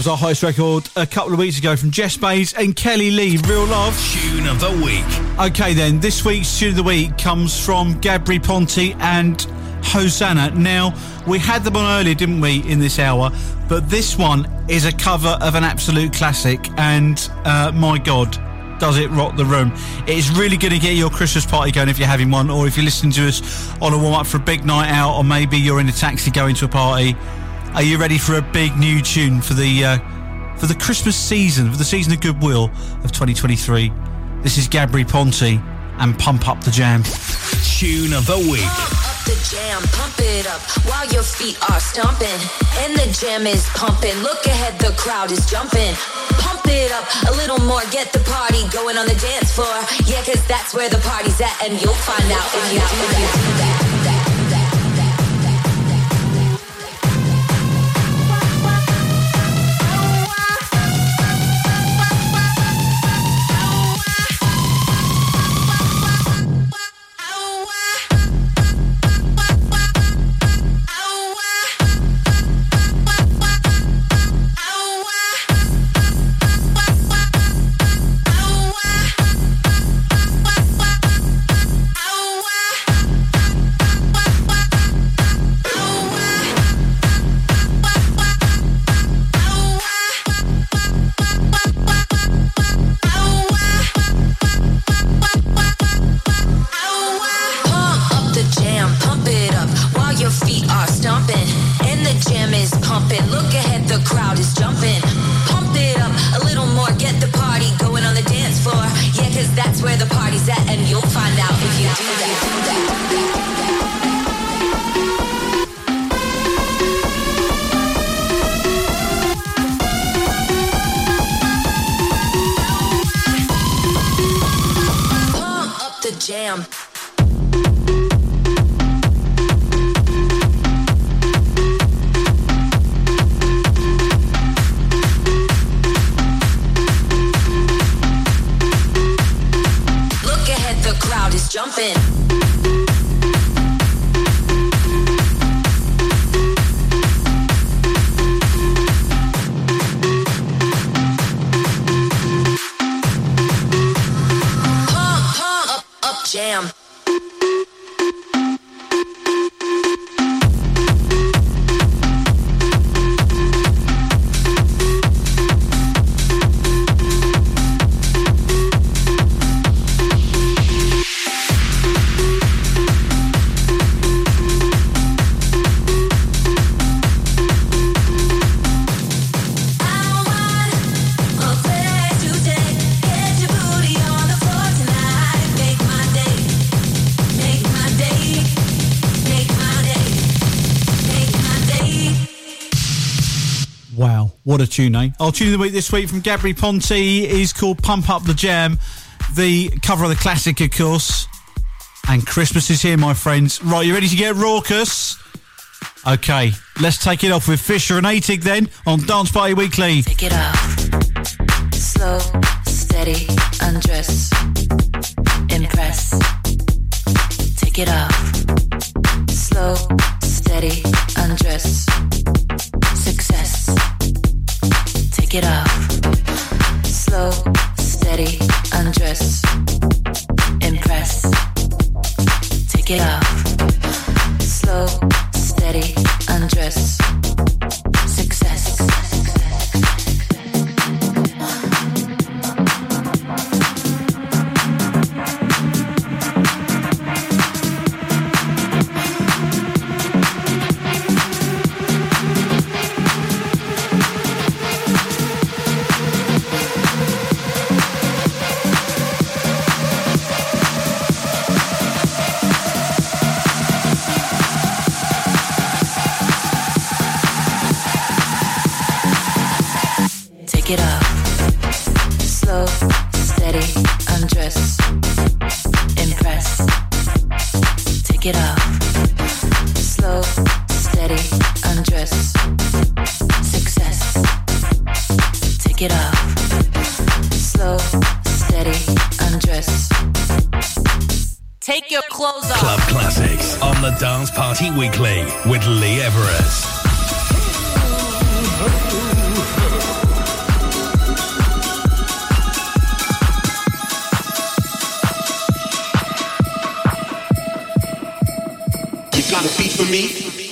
was our highest record a couple of weeks ago from Jess Bays and Kelli-Leigh. Real love. Tune of the week. Okay, then. This week's tune of the week comes from Gabry Ponte and Hosanna. Now, we had them on earlier, didn't we, in this hour? But this one is a cover of an absolute classic, and uh, my God, does it rock the room? It's really going to get your Christmas party going if you're having one, or if you're listening to us on a warm up for a big night out, or maybe you're in a taxi going to a party. Are you ready for a big new tune for the uh, for the Christmas season, for the season of goodwill of 2023? This is Gabry Ponte and Pump Up the Jam. Tune of the week. Pump up the jam, pump it up while your feet are stomping. And the jam is pumping. Look ahead, the crowd is jumping. Pump it up a little more, get the party going on the dance floor. Yeah, cause that's where the party's at, and you'll find out if you do that. What a tune, eh? Our tune of the week this week from Gabry Ponte is called Pump Up the Jam. The cover of the classic, of course. And Christmas is here, my friends. Right, you ready to get raucous? Okay, let's take it off with Fisher and Aatig then on Dance Party Weekly. Take it off. Slow, steady, Take it off. Slow, steady, undress. Impress. Take it off. Slow, steady, undress. Success. Take it off. Slow, steady, undress. Take your clothes off. Club Classics on the Dance Party Weekly with Lee Everest. For me?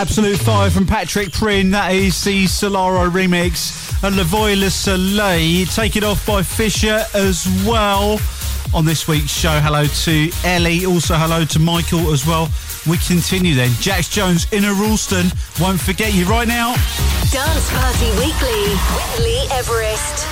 Absolute Fire from Patrick Prin. That is the Solardo remix. And Le Voie Le Soleil. Take it off by Fisher as well on this week's show. Hello to Ellie. Also, hello to Michael as well. We continue then. Jax Jones, Inner Ralston. Won't forget you right now. Dance Party Weekly with Lee Everest.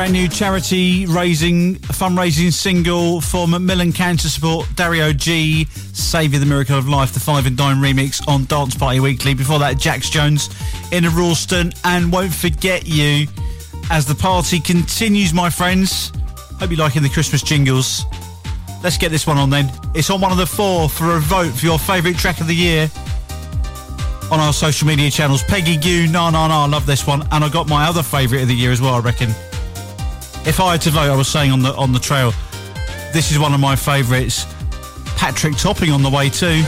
Brand new charity raising fundraising single for Macmillan Cancer Support. Dario G, Saviour the Miracle of Life, the Five and Dime remix on Dance Party Weekly. Before that, Jax Jones in a Ralston, and won't forget you as the party continues, my friends. Hope you're liking the Christmas jingles. Let's get this one on then. It's on one of the four for a vote for your favourite track of the year on our social media channels. Peggy Gou, na na na, love this one, and I got my other favourite of the year as well. I reckon. If I had to vote, I was saying on the on the trail, this is one of my favourites. Patrick Topping on the way too.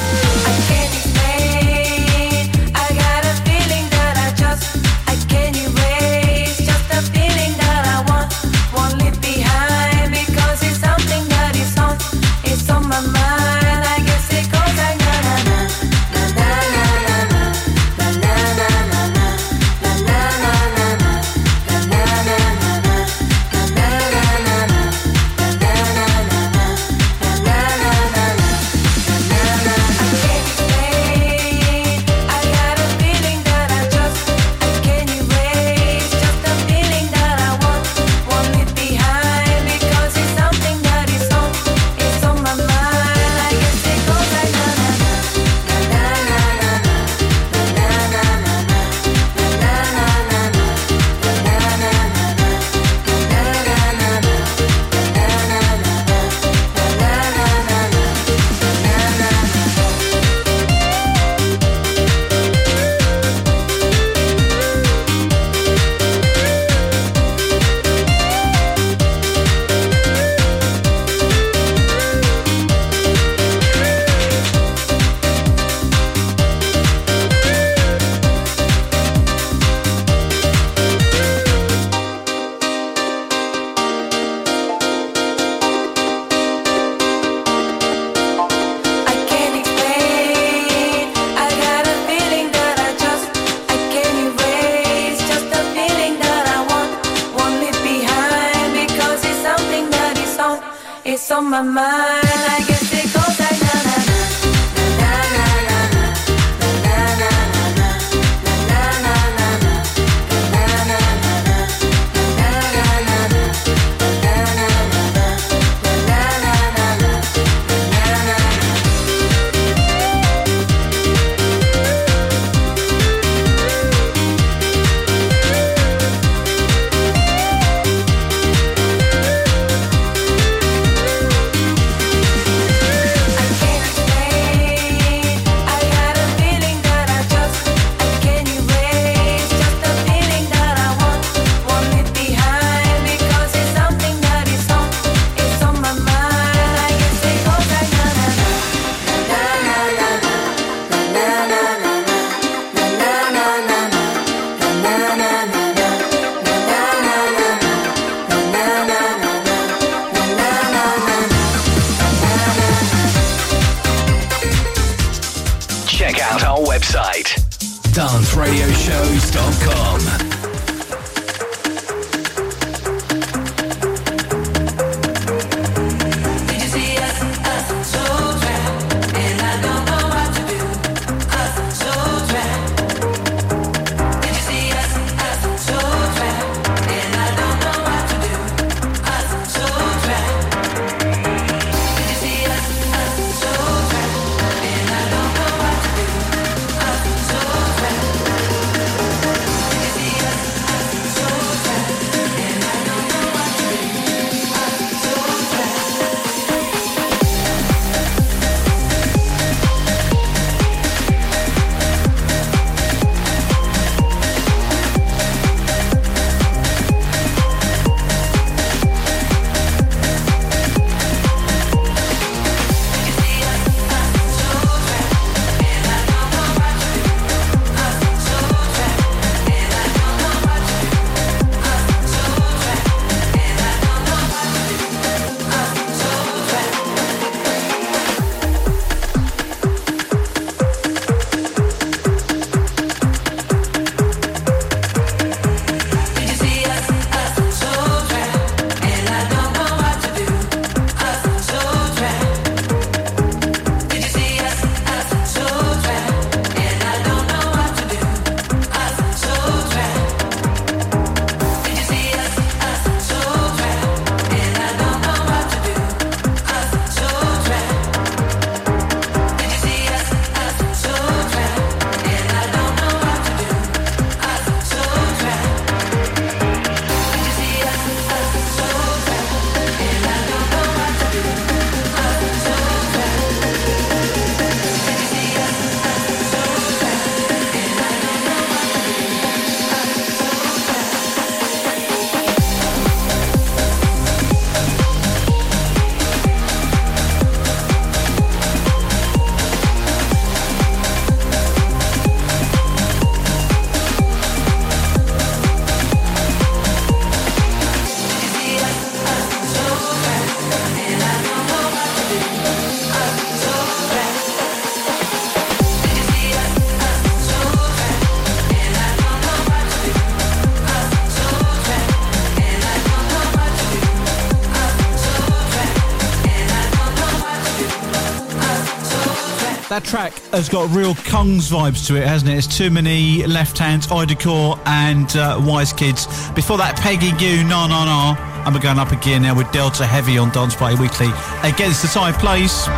That track has got real Kungs vibes to it, hasn't it? It's too many left hands, Idacor and uh, Wise Kids. Before that, Peggy Gou, no, no, no. And we're going up again now with Delta Heavy on Dance Party Weekly. Against the Tide plays.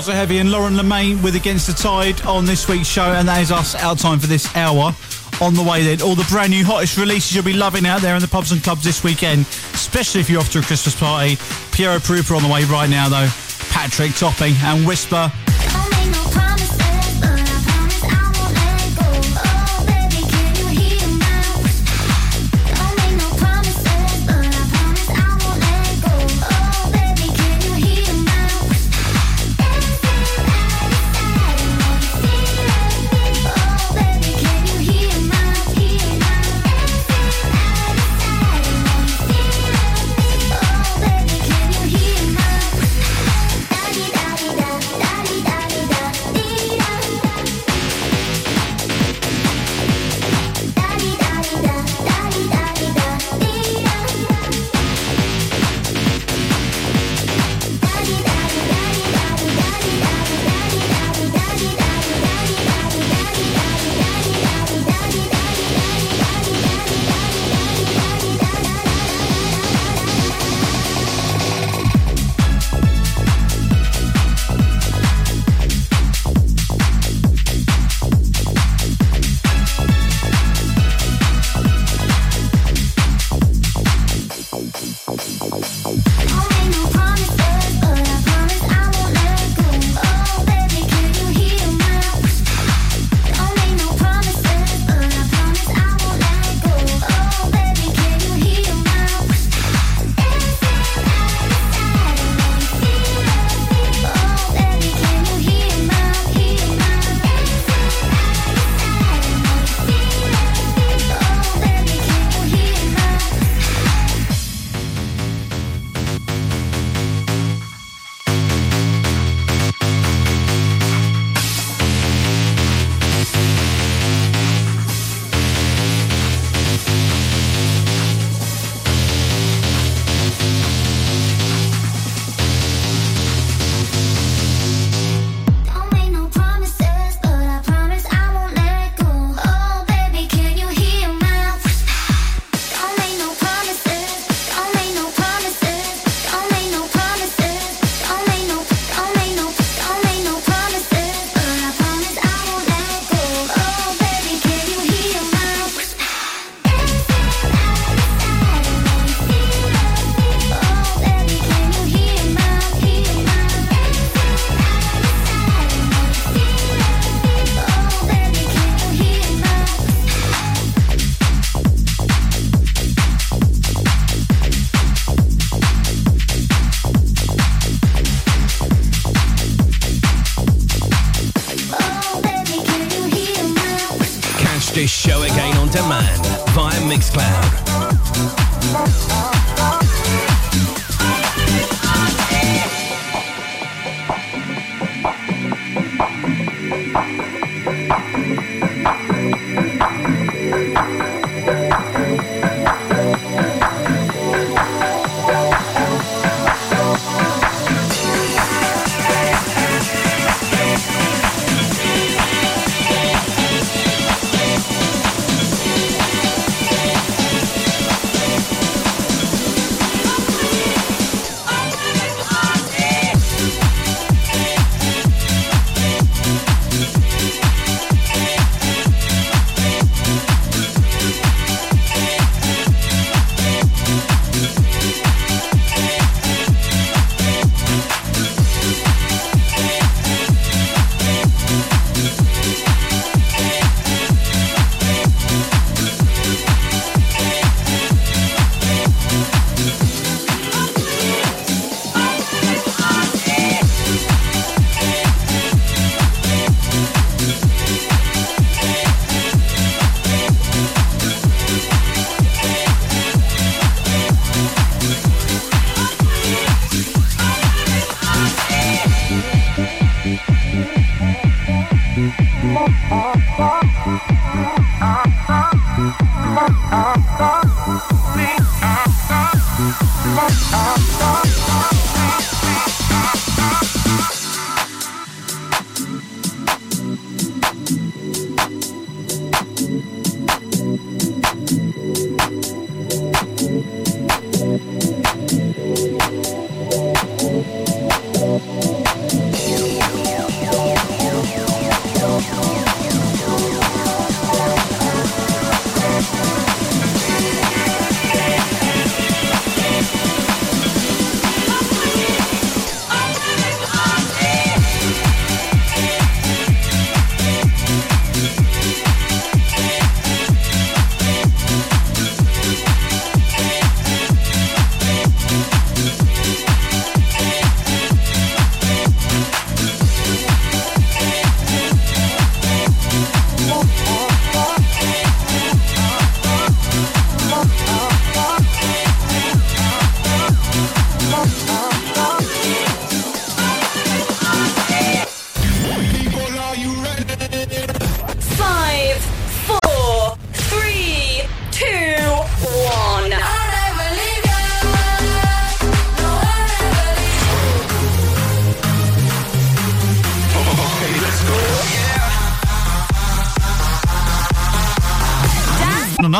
Delta Heavy and Lauren L'aimant with Against the Tide on this week's show, and that is us out time for this hour. On the way then, all the brand new hottest releases you'll be loving out there in the pubs and clubs this weekend, especially if you're off to a Christmas party. Piero Pirupa on the way right now though, Patrick Topping and Whisper.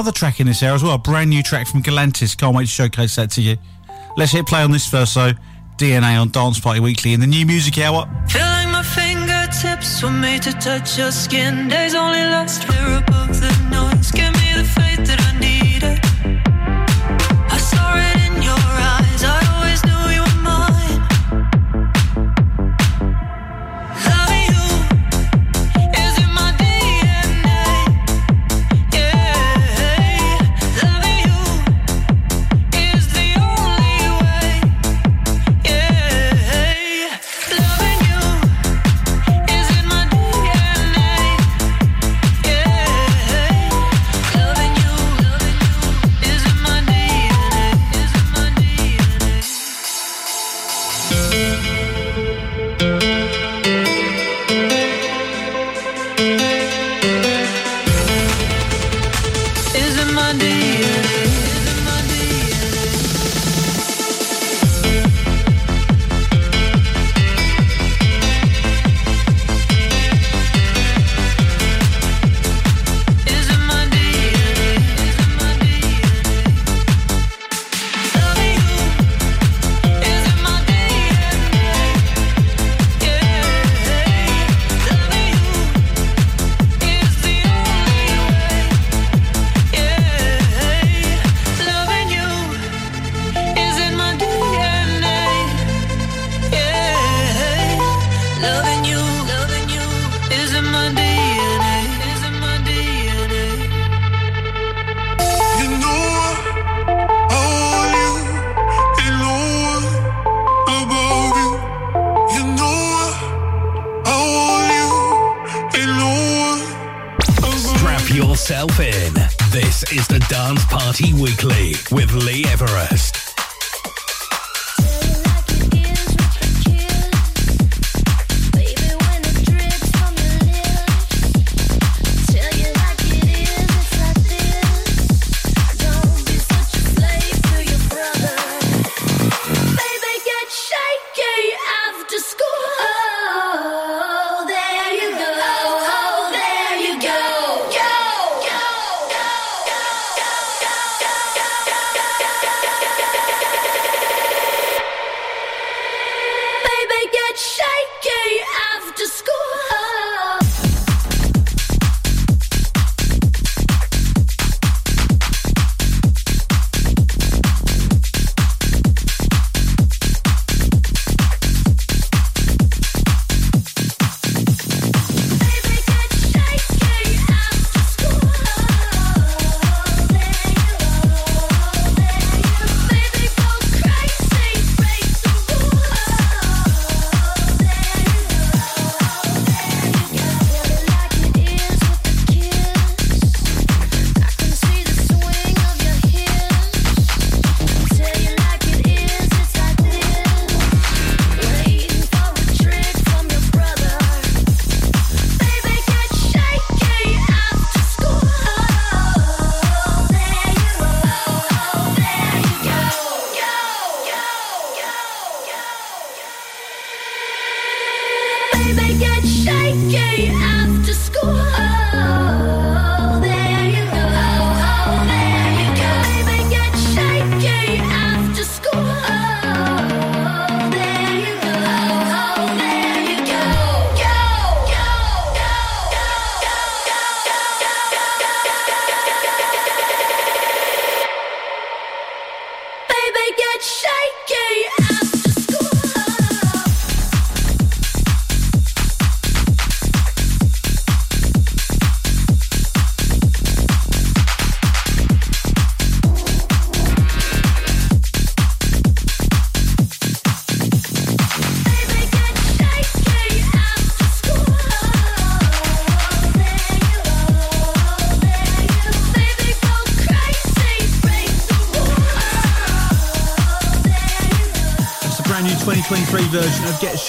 Another track in this area as well, a brand new track from Galantis. Can't wait to showcase that to you. Let's hit play on this first, though. DNA on Dance Party Weekly in the new music hour. Feel like my fingertips were made to touch your skin. Days only last, we're above the noise. Give me the faith that I needed.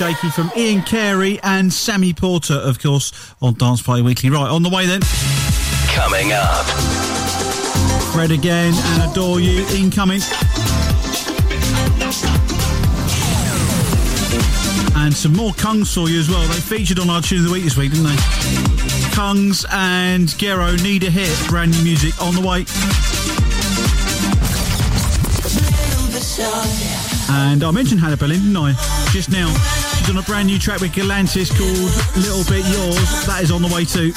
Shaky from Ian Carey and Sammy Porter, of course, on Dance Party Weekly. Right, on the way then. Coming up. Fred again and Adore You incoming. And some more Kungs for you as well. They featured on our Tune of the Week this week, didn't they? Kungs and Gero need a hit. Brand new music on the way. And I mentioned Hannah Berlin, didn't I? Just now. She's on a brand new track with Galantis called Little Bit Yours. That is on the way too.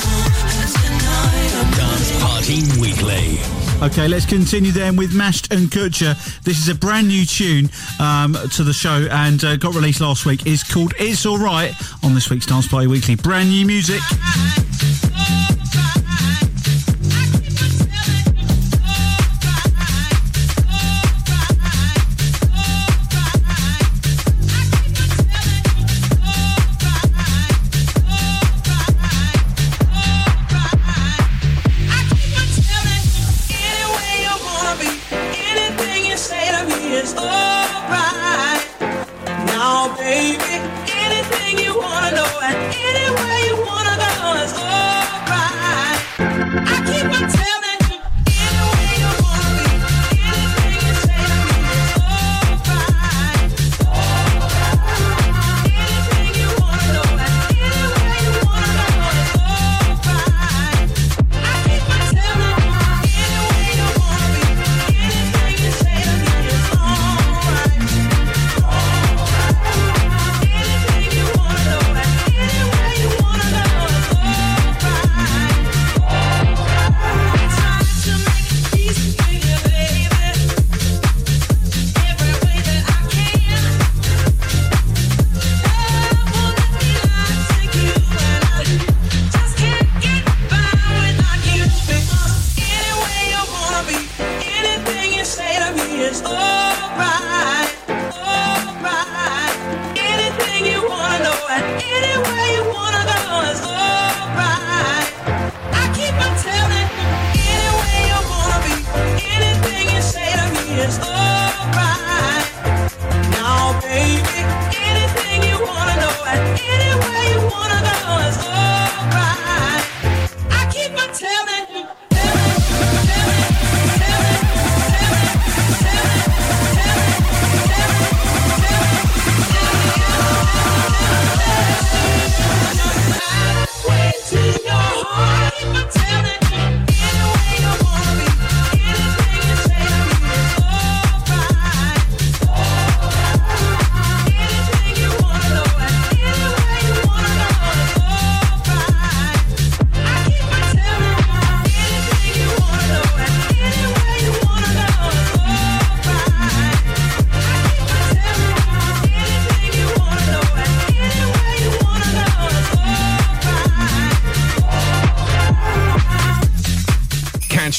Dance Party Weekly. Okay, let's continue then with Mashd N Kutcher. This is a brand new tune um, to the show and uh, got released last week. It's called It's Alright on this week's Dance Party Weekly. Brand new music.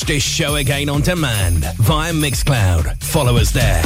This show again on demand via Mixcloud. Follow us there.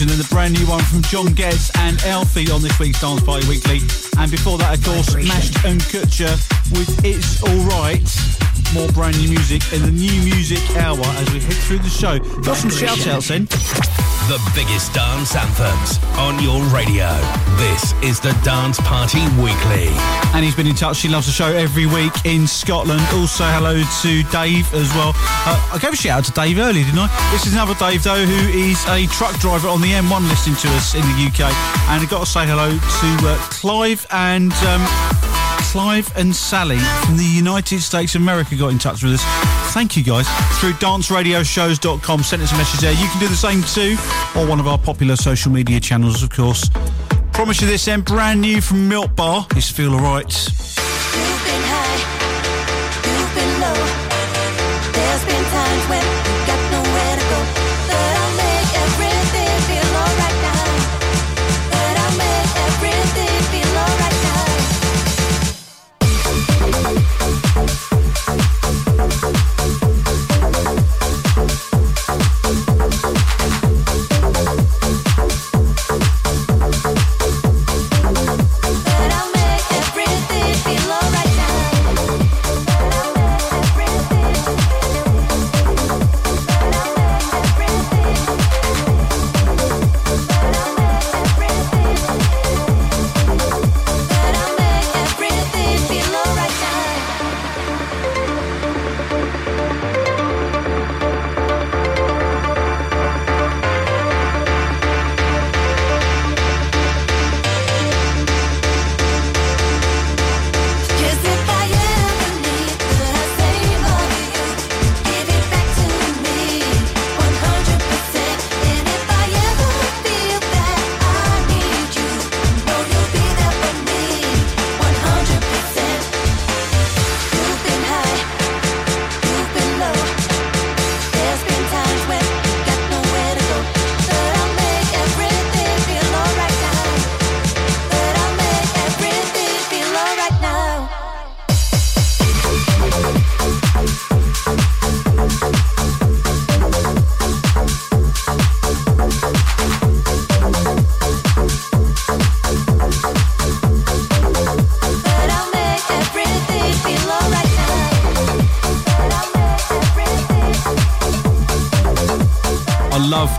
Vibration, and the brand new one from John Getz and Elfie on this week's Dance Party Weekly. And before that, of course, Mashd N Kutcher with It's Alright. More brand new music in the new music hour as we head through the show. Got some shout outs then. The biggest dance anthems on your radio. This is the Dance Party Weekly. And he's been in touch. He loves the show every week in Scotland. Also, hello to Dave as well. Uh, I gave a shout out to Dave earlier, didn't I? This is another Dave, though, who is a truck driver on the M1 listening to us in the UK. And I've got to say hello to uh, Clive and. Um, Clive and Sally from the United States of America got in touch with us. Thank you guys. Through danceradioshows.com, send us a message there. You can do the same too, or one of our popular social media channels, of course. Promise you this then, brand new from Milk Bar is Feel Alright.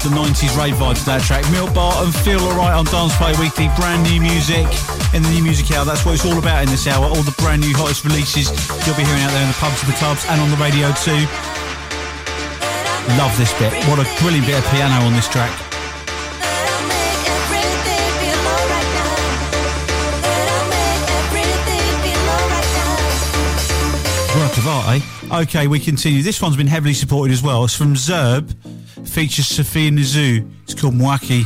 The 90s rave vibes that track. Milk Bar and Feel Alright on Dance Play Weekly. Brand new music in the new music hour. That's what it's all about in this hour. All the brand new hottest releases you'll be hearing out there in the pubs and the clubs and on the radio too. Love this bit. What a brilliant bit of piano on this track. Work of art, eh? Okay, we continue. This one's been heavily supported as well. It's from Zerb, features Sofiya Nzau. It's called Mwaki.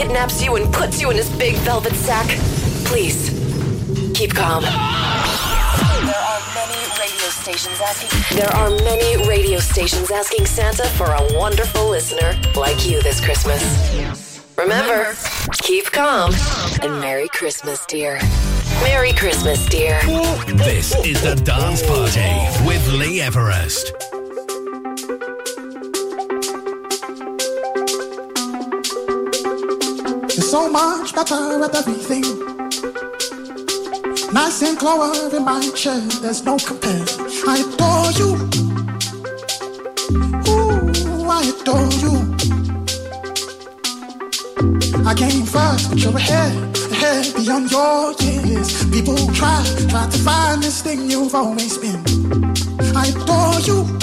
Kidnaps you and puts you in his big velvet sack, please keep calm. There are many radio stations asking. There are many radio stations asking Santa for a wonderful listener like you this Christmas. Remember, keep calm and Merry Christmas, dear. Merry Christmas, dear. This is the Dance Party with Lee Everest. Better at everything. Nice and in my chair, there's no compare. I adore you. Ooh, I adore you. I came first, but you're ahead, ahead beyond your years. People try, try to find this thing you've always been. I adore you.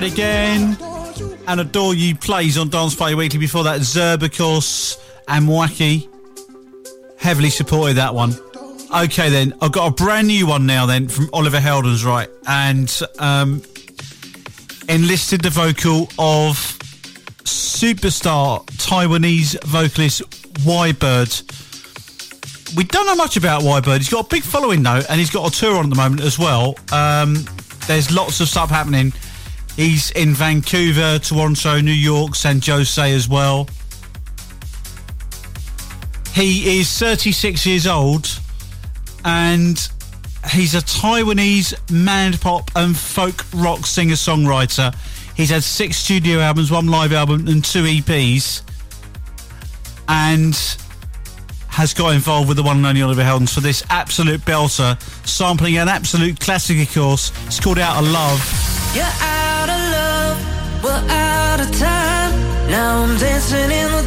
Fred again. And Adore You plays on Dance Party Weekly. Before that, Zerb, of course, and Mwaki. Heavily supported that one. Okay, then. I've got a brand new one now, then, from Oliver Heldens, right? And um, enlisted the vocal of superstar Taiwanese vocalist Y Bird. We don't know much about Y Bird. He's got a big following, though, and he's got a tour on at the moment as well. Um, there's lots of stuff happening. He's in Vancouver, Toronto, New York, San Jose as well. He is 36 years old and he's a Taiwanese Mandopop and folk rock singer songwriter. He's had six studio albums, one live album, and two EPs. And has got involved with the one and only Oliver Heldens for this absolute belter, sampling an absolute classic, of course. It's called Out of Love. You're out of love, we're out of time. Now I'm dancing in the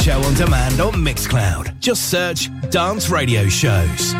show on demand on Mixcloud. Just search Dance Radio Shows.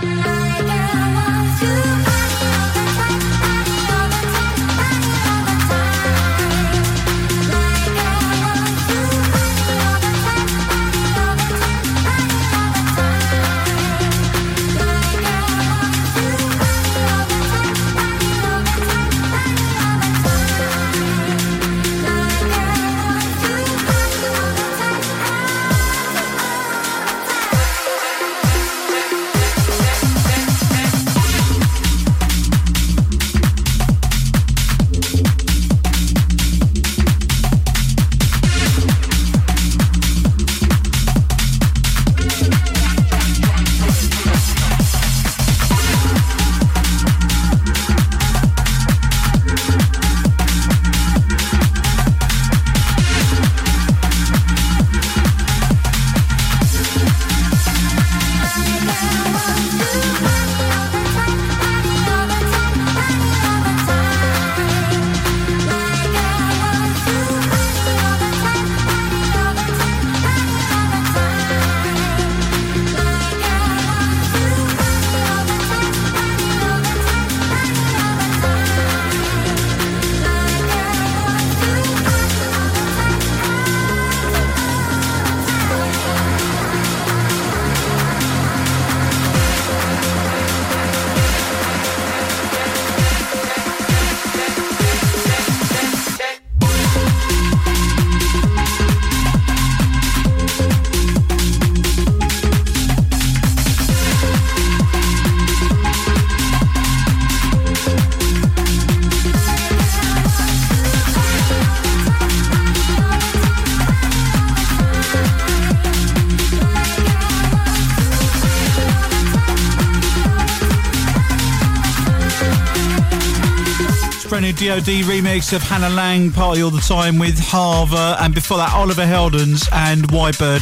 DOD remix of Hannah Laing, Party All the Time with Harver, and before that, Oliver Heldens and Bird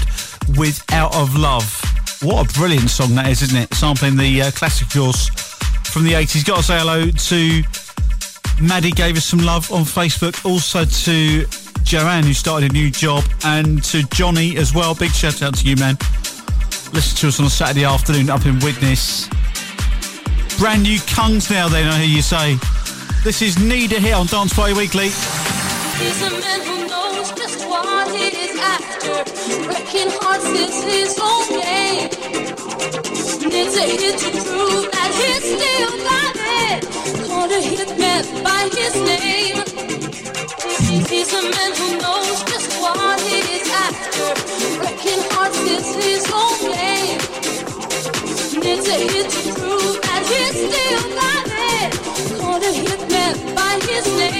with Out of Love. What a brilliant song that is, isn't it? Sampling the uh, classic course from the 80s. Got to say hello to Maddie, gave us some love on Facebook. Also to Joanne, who started a new job, and to Johnny as well. Big shout out to you, man. Listen to us on a Saturday afternoon up in Widnes. Brand new Kungs now, then, I hear you say. This is Nida here on Dance Party Weekly. He's a man who knows just what he is after. Breaking hearts is his own game. Needs a hit to prove that he's still got it. Called a hitman by his name. He's a man who knows just what he is after. Breaking hearts is his own game. Needs a hit to prove by his name.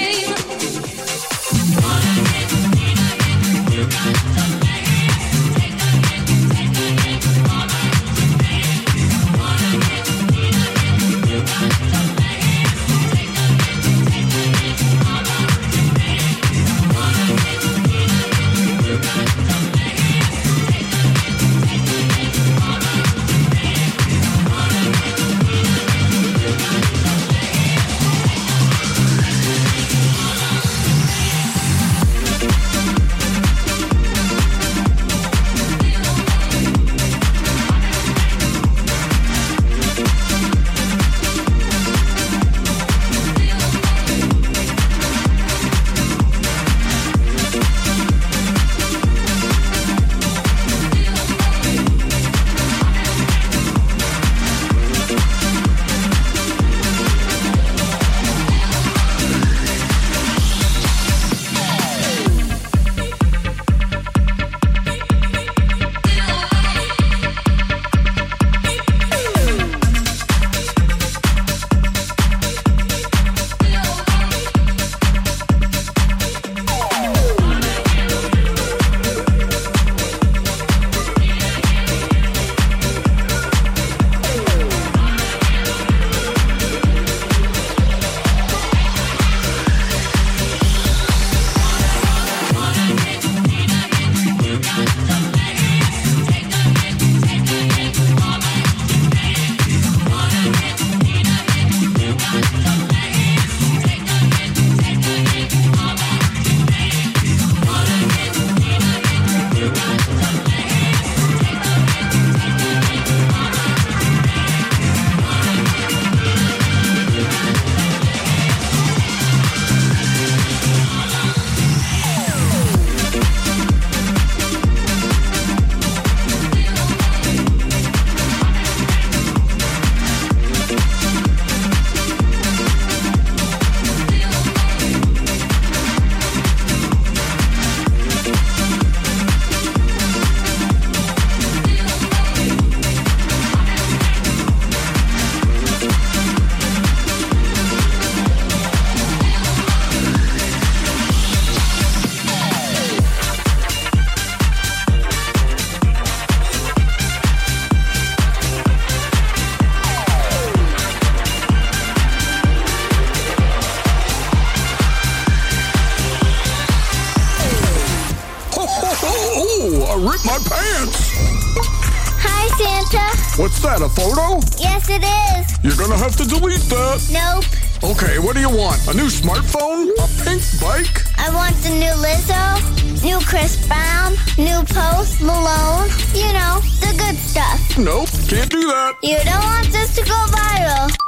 What do you want? A new smartphone? A pink bike? I want the new Lizzo, new Chris Brown, new Post Malone. You know, the good stuff. Nope, can't do that. You don't want this to go viral.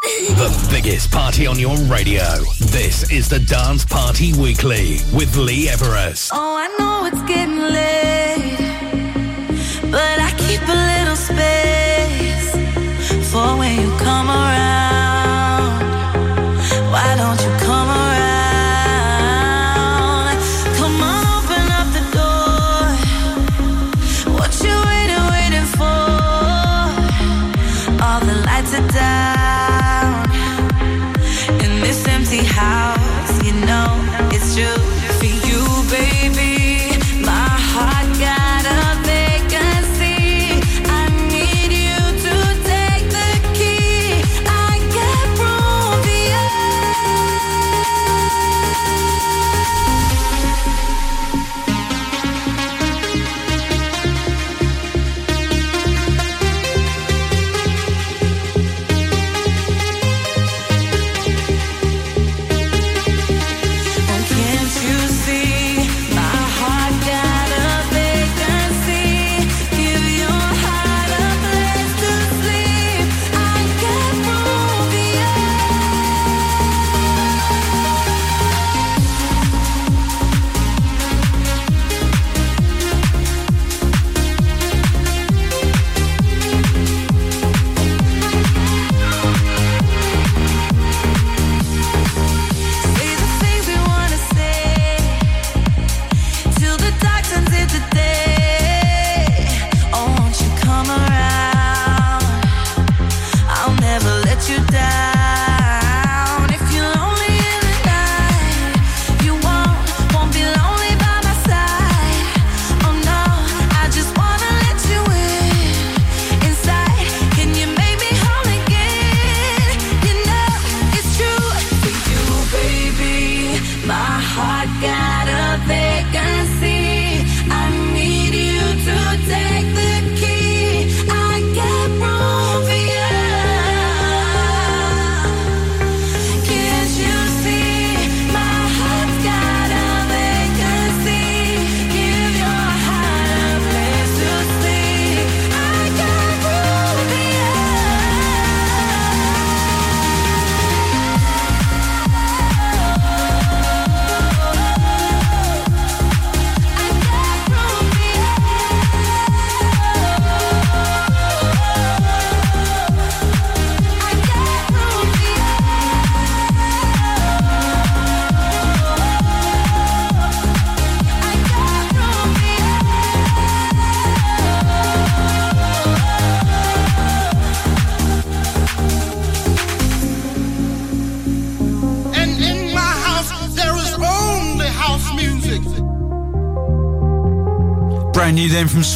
The biggest party on your radio. This is the Dance Party Weekly with Lee Everest. Oh, I know it's getting late, but I keep a little space for when you come around.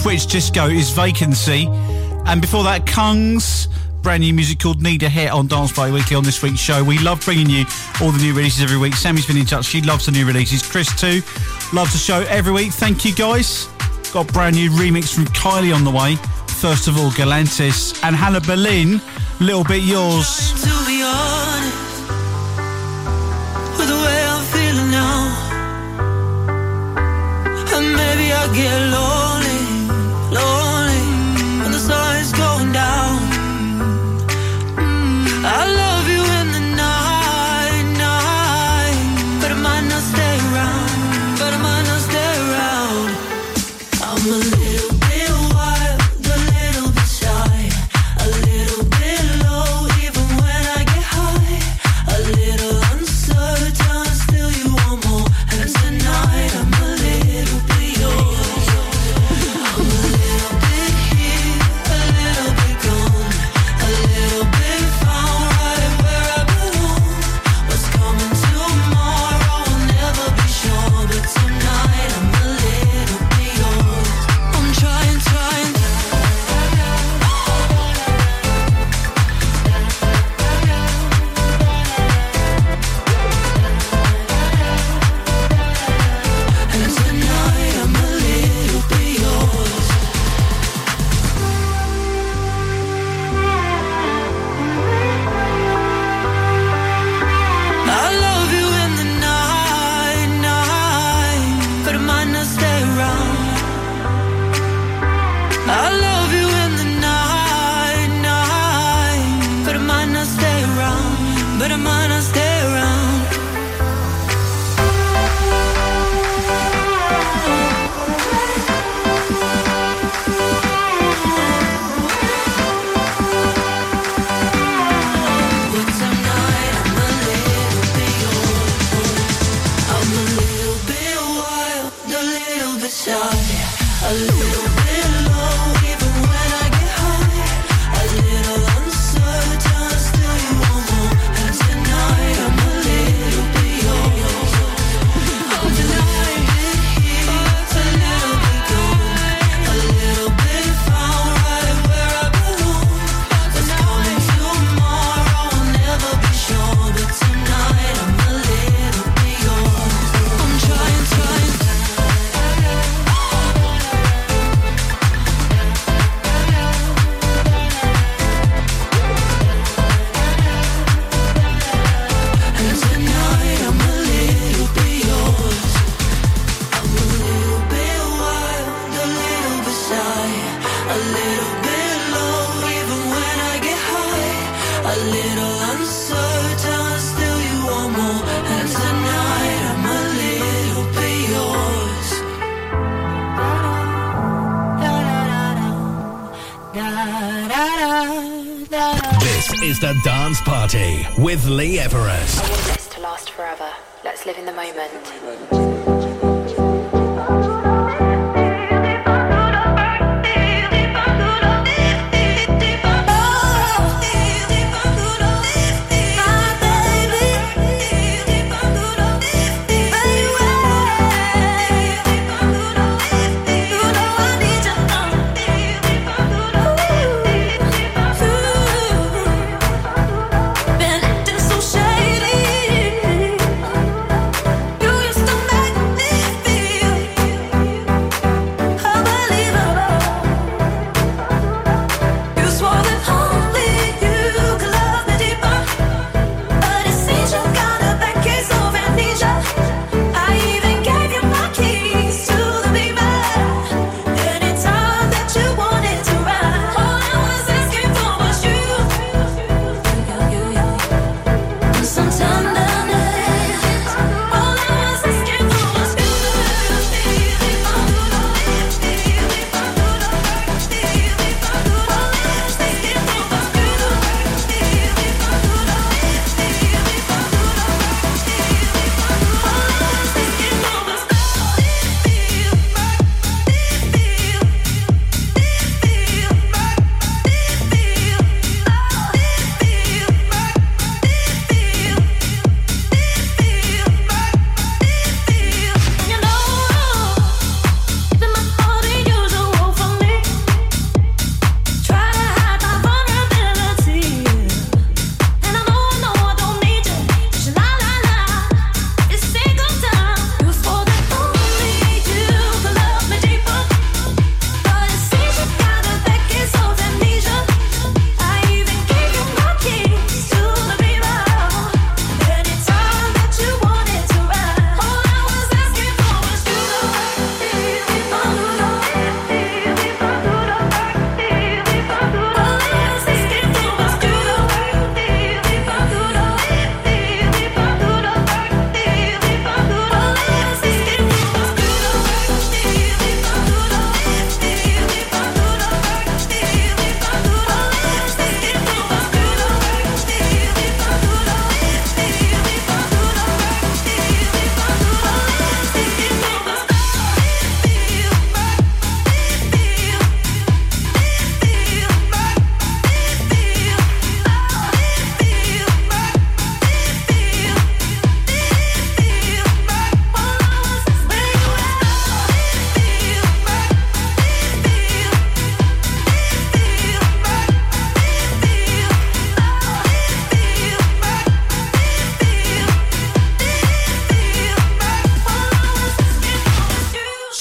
Switch Disco is Vacancy. And before that, Kungs. Brand new music called Need a Hit on Dance Party Weekly on this week's show. We love bringing you all the new releases every week. Sammy's been in touch. She loves the new releases. Chris, too, loves the show every week. Thank you, guys. Got brand new remix from Kylie on the way. First of all, Galantis and Hannah Berlin, Little Bit Yours.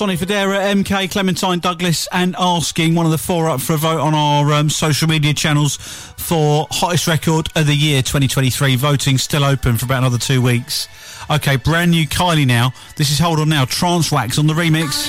Sonny Fodera, MK Clementine Douglas, and asking one of the four up for a vote on our um, social media channels for hottest record of the year 2023. Voting still open for about another two weeks. Okay, brand new Kylie now. This is Hold On Now, Trance Wax on the remix.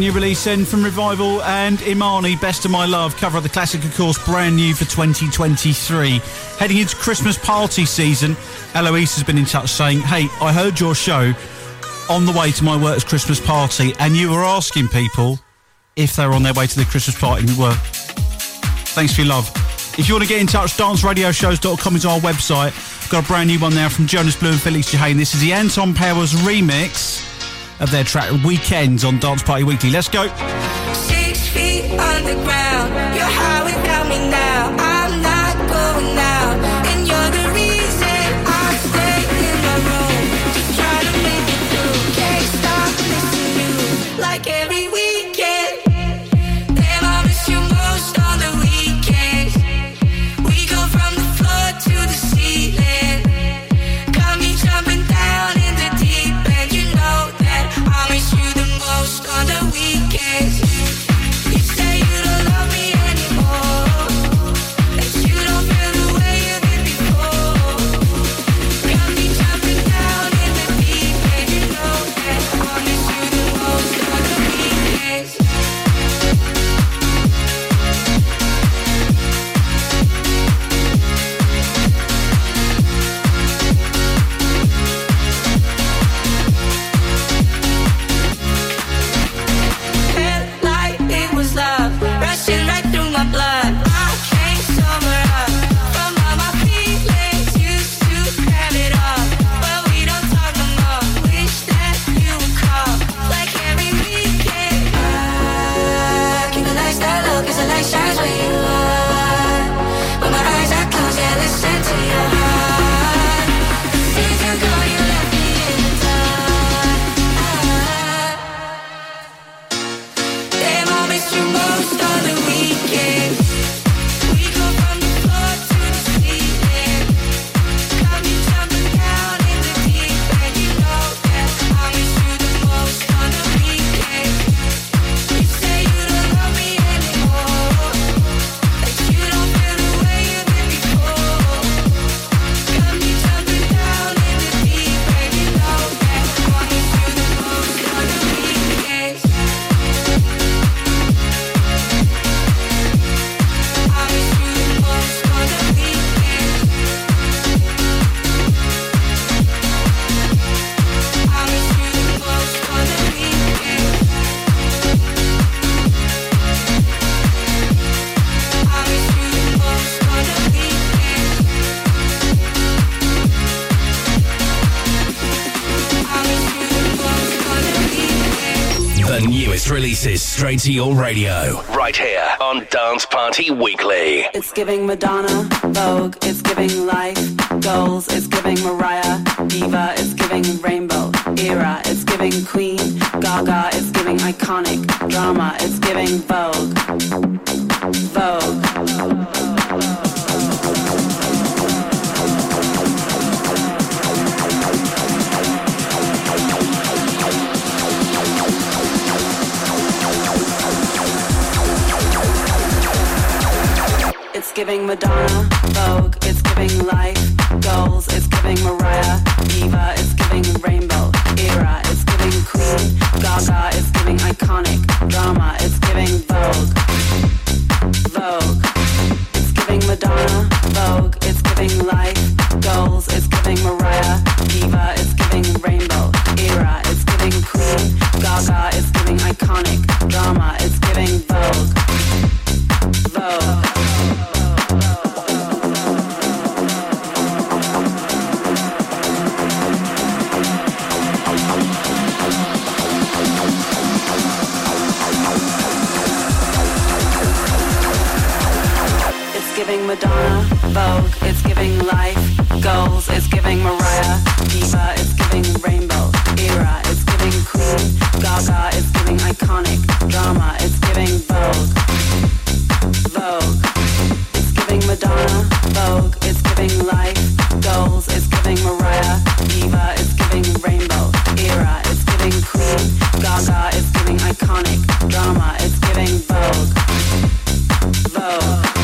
New release then from Revival and Imani, Best of My Love, cover of the classic, of course, brand new for 2023. Heading into Christmas party season, Eloise has been in touch saying, Hey, I heard your show on the way to my work's Christmas party, and you were asking people if they were on their way to the Christmas party, and we were. Thanks for your love. If you want to get in touch, danceradioshows.com is our website. Got a brand new one there from Jonas Blue and Felix Jaehn. This is the Anton Powers remix of their track Weekends on Dance Party Weekly. Let's go. Straight to your radio. Right here on Dance Party Weekly. It's giving Madonna, Vogue, it's giving life, goals, it's giving Mariah, Diva, it's giving Rainbow, Era, it's giving Queen, Gaga, it's giving iconic, drama, it's giving Vogue, Vogue. Giving Madonna, Vogue, it's giving life, goals, it's giving Mariah, Diva, it's giving Rainbow, Era, it's giving Queen, Gaga, it's giving iconic, drama, it's giving Vogue, Vogue. It's giving Madonna, Vogue, it's giving life, goals, it's giving Mariah, Diva, it's giving Rainbow, Era, it's giving Queen, Gaga, it's giving iconic, drama, it's giving Vogue, Vogue. Madonna, Vogue, it's giving life, goals, it's giving Mariah, Diva, it's giving Rainbow, Era, it's giving Queen, Gaga, it's giving iconic, drama, it's giving Vogue, Vogue. It's giving Madonna, Vogue, it's giving life, goals, it's giving Mariah, Diva, it's giving Rainbow, Era, it's giving Queen, Gaga, it's giving iconic, drama, it's giving Vogue, Vogue.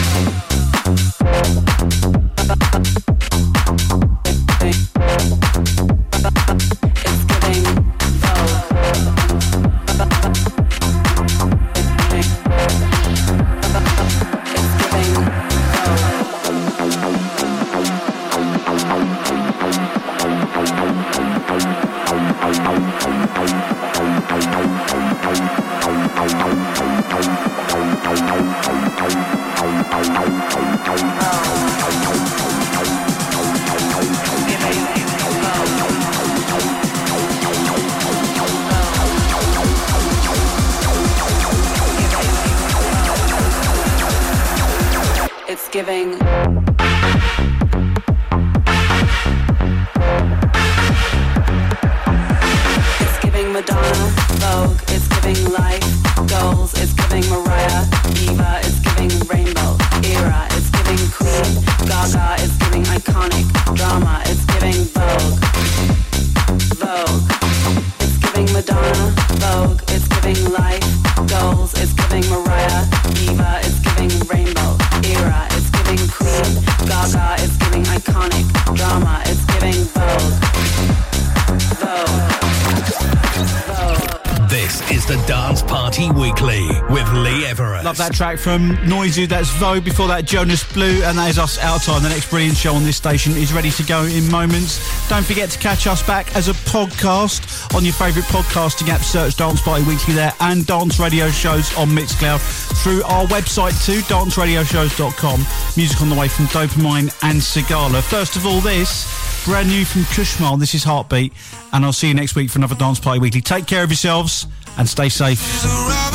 from Noisy. That's Vogue. Before that, Jonas Blue. And that is us out time. The next brilliant show on this station is ready to go in moments. Don't forget to catch us back as a podcast on your favourite podcasting app. Search Dance Party Weekly there and dance radio shows on Mixcloud through our website too, danceradioshows.com. Music on the way from Dopamine and Cigala. First of all, this brand new from Kushmal. This is Heartbeat. And I'll see you next week for another Dance Party Weekly. Take care of yourselves and stay safe.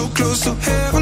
so close to heaven.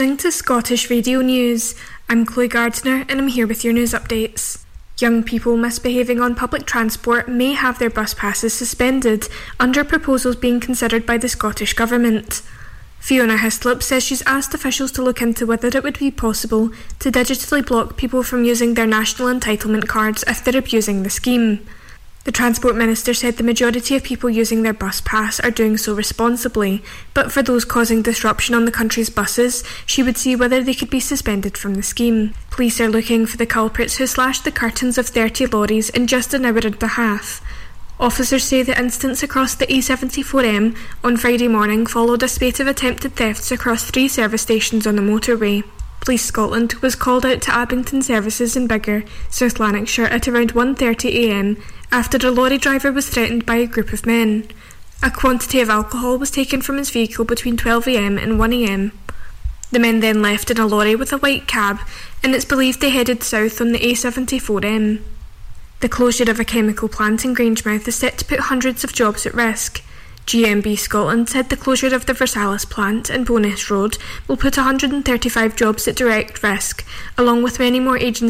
Listening to Scottish Radio News. I'm Chloe Gardner and I'm here with your news updates. Young people misbehaving on public transport may have their bus passes suspended under proposals being considered by the Scottish Government. Fiona Hyslop says she's asked officials to look into whether it would be possible to digitally block people from using their national entitlement cards if they're abusing the scheme. The Transport Minister said the majority of people using their bus pass are doing so responsibly, but for those causing disruption on the country's buses, she would see whether they could be suspended from the scheme. Police are looking for the culprits who slashed the curtains of 30 lorries in just an hour and a half. Officers say the incidents across the A74M on Friday morning followed a spate of attempted thefts across three service stations on the motorway. Police Scotland was called out to Abington services in Biggar, South Lanarkshire at around 1.30am after a lorry driver was threatened by a group of men. A quantity of alcohol was taken from his vehicle between 12am and 1am. The men then left in a lorry with a white cab and it's believed they headed south on the A74M. The closure of a chemical plant in Grangemouth is set to put hundreds of jobs at risk. GMB Scotland said the closure of the Versalis plant in Bo'ness Road will put 135 jobs at direct risk, along with many more agencies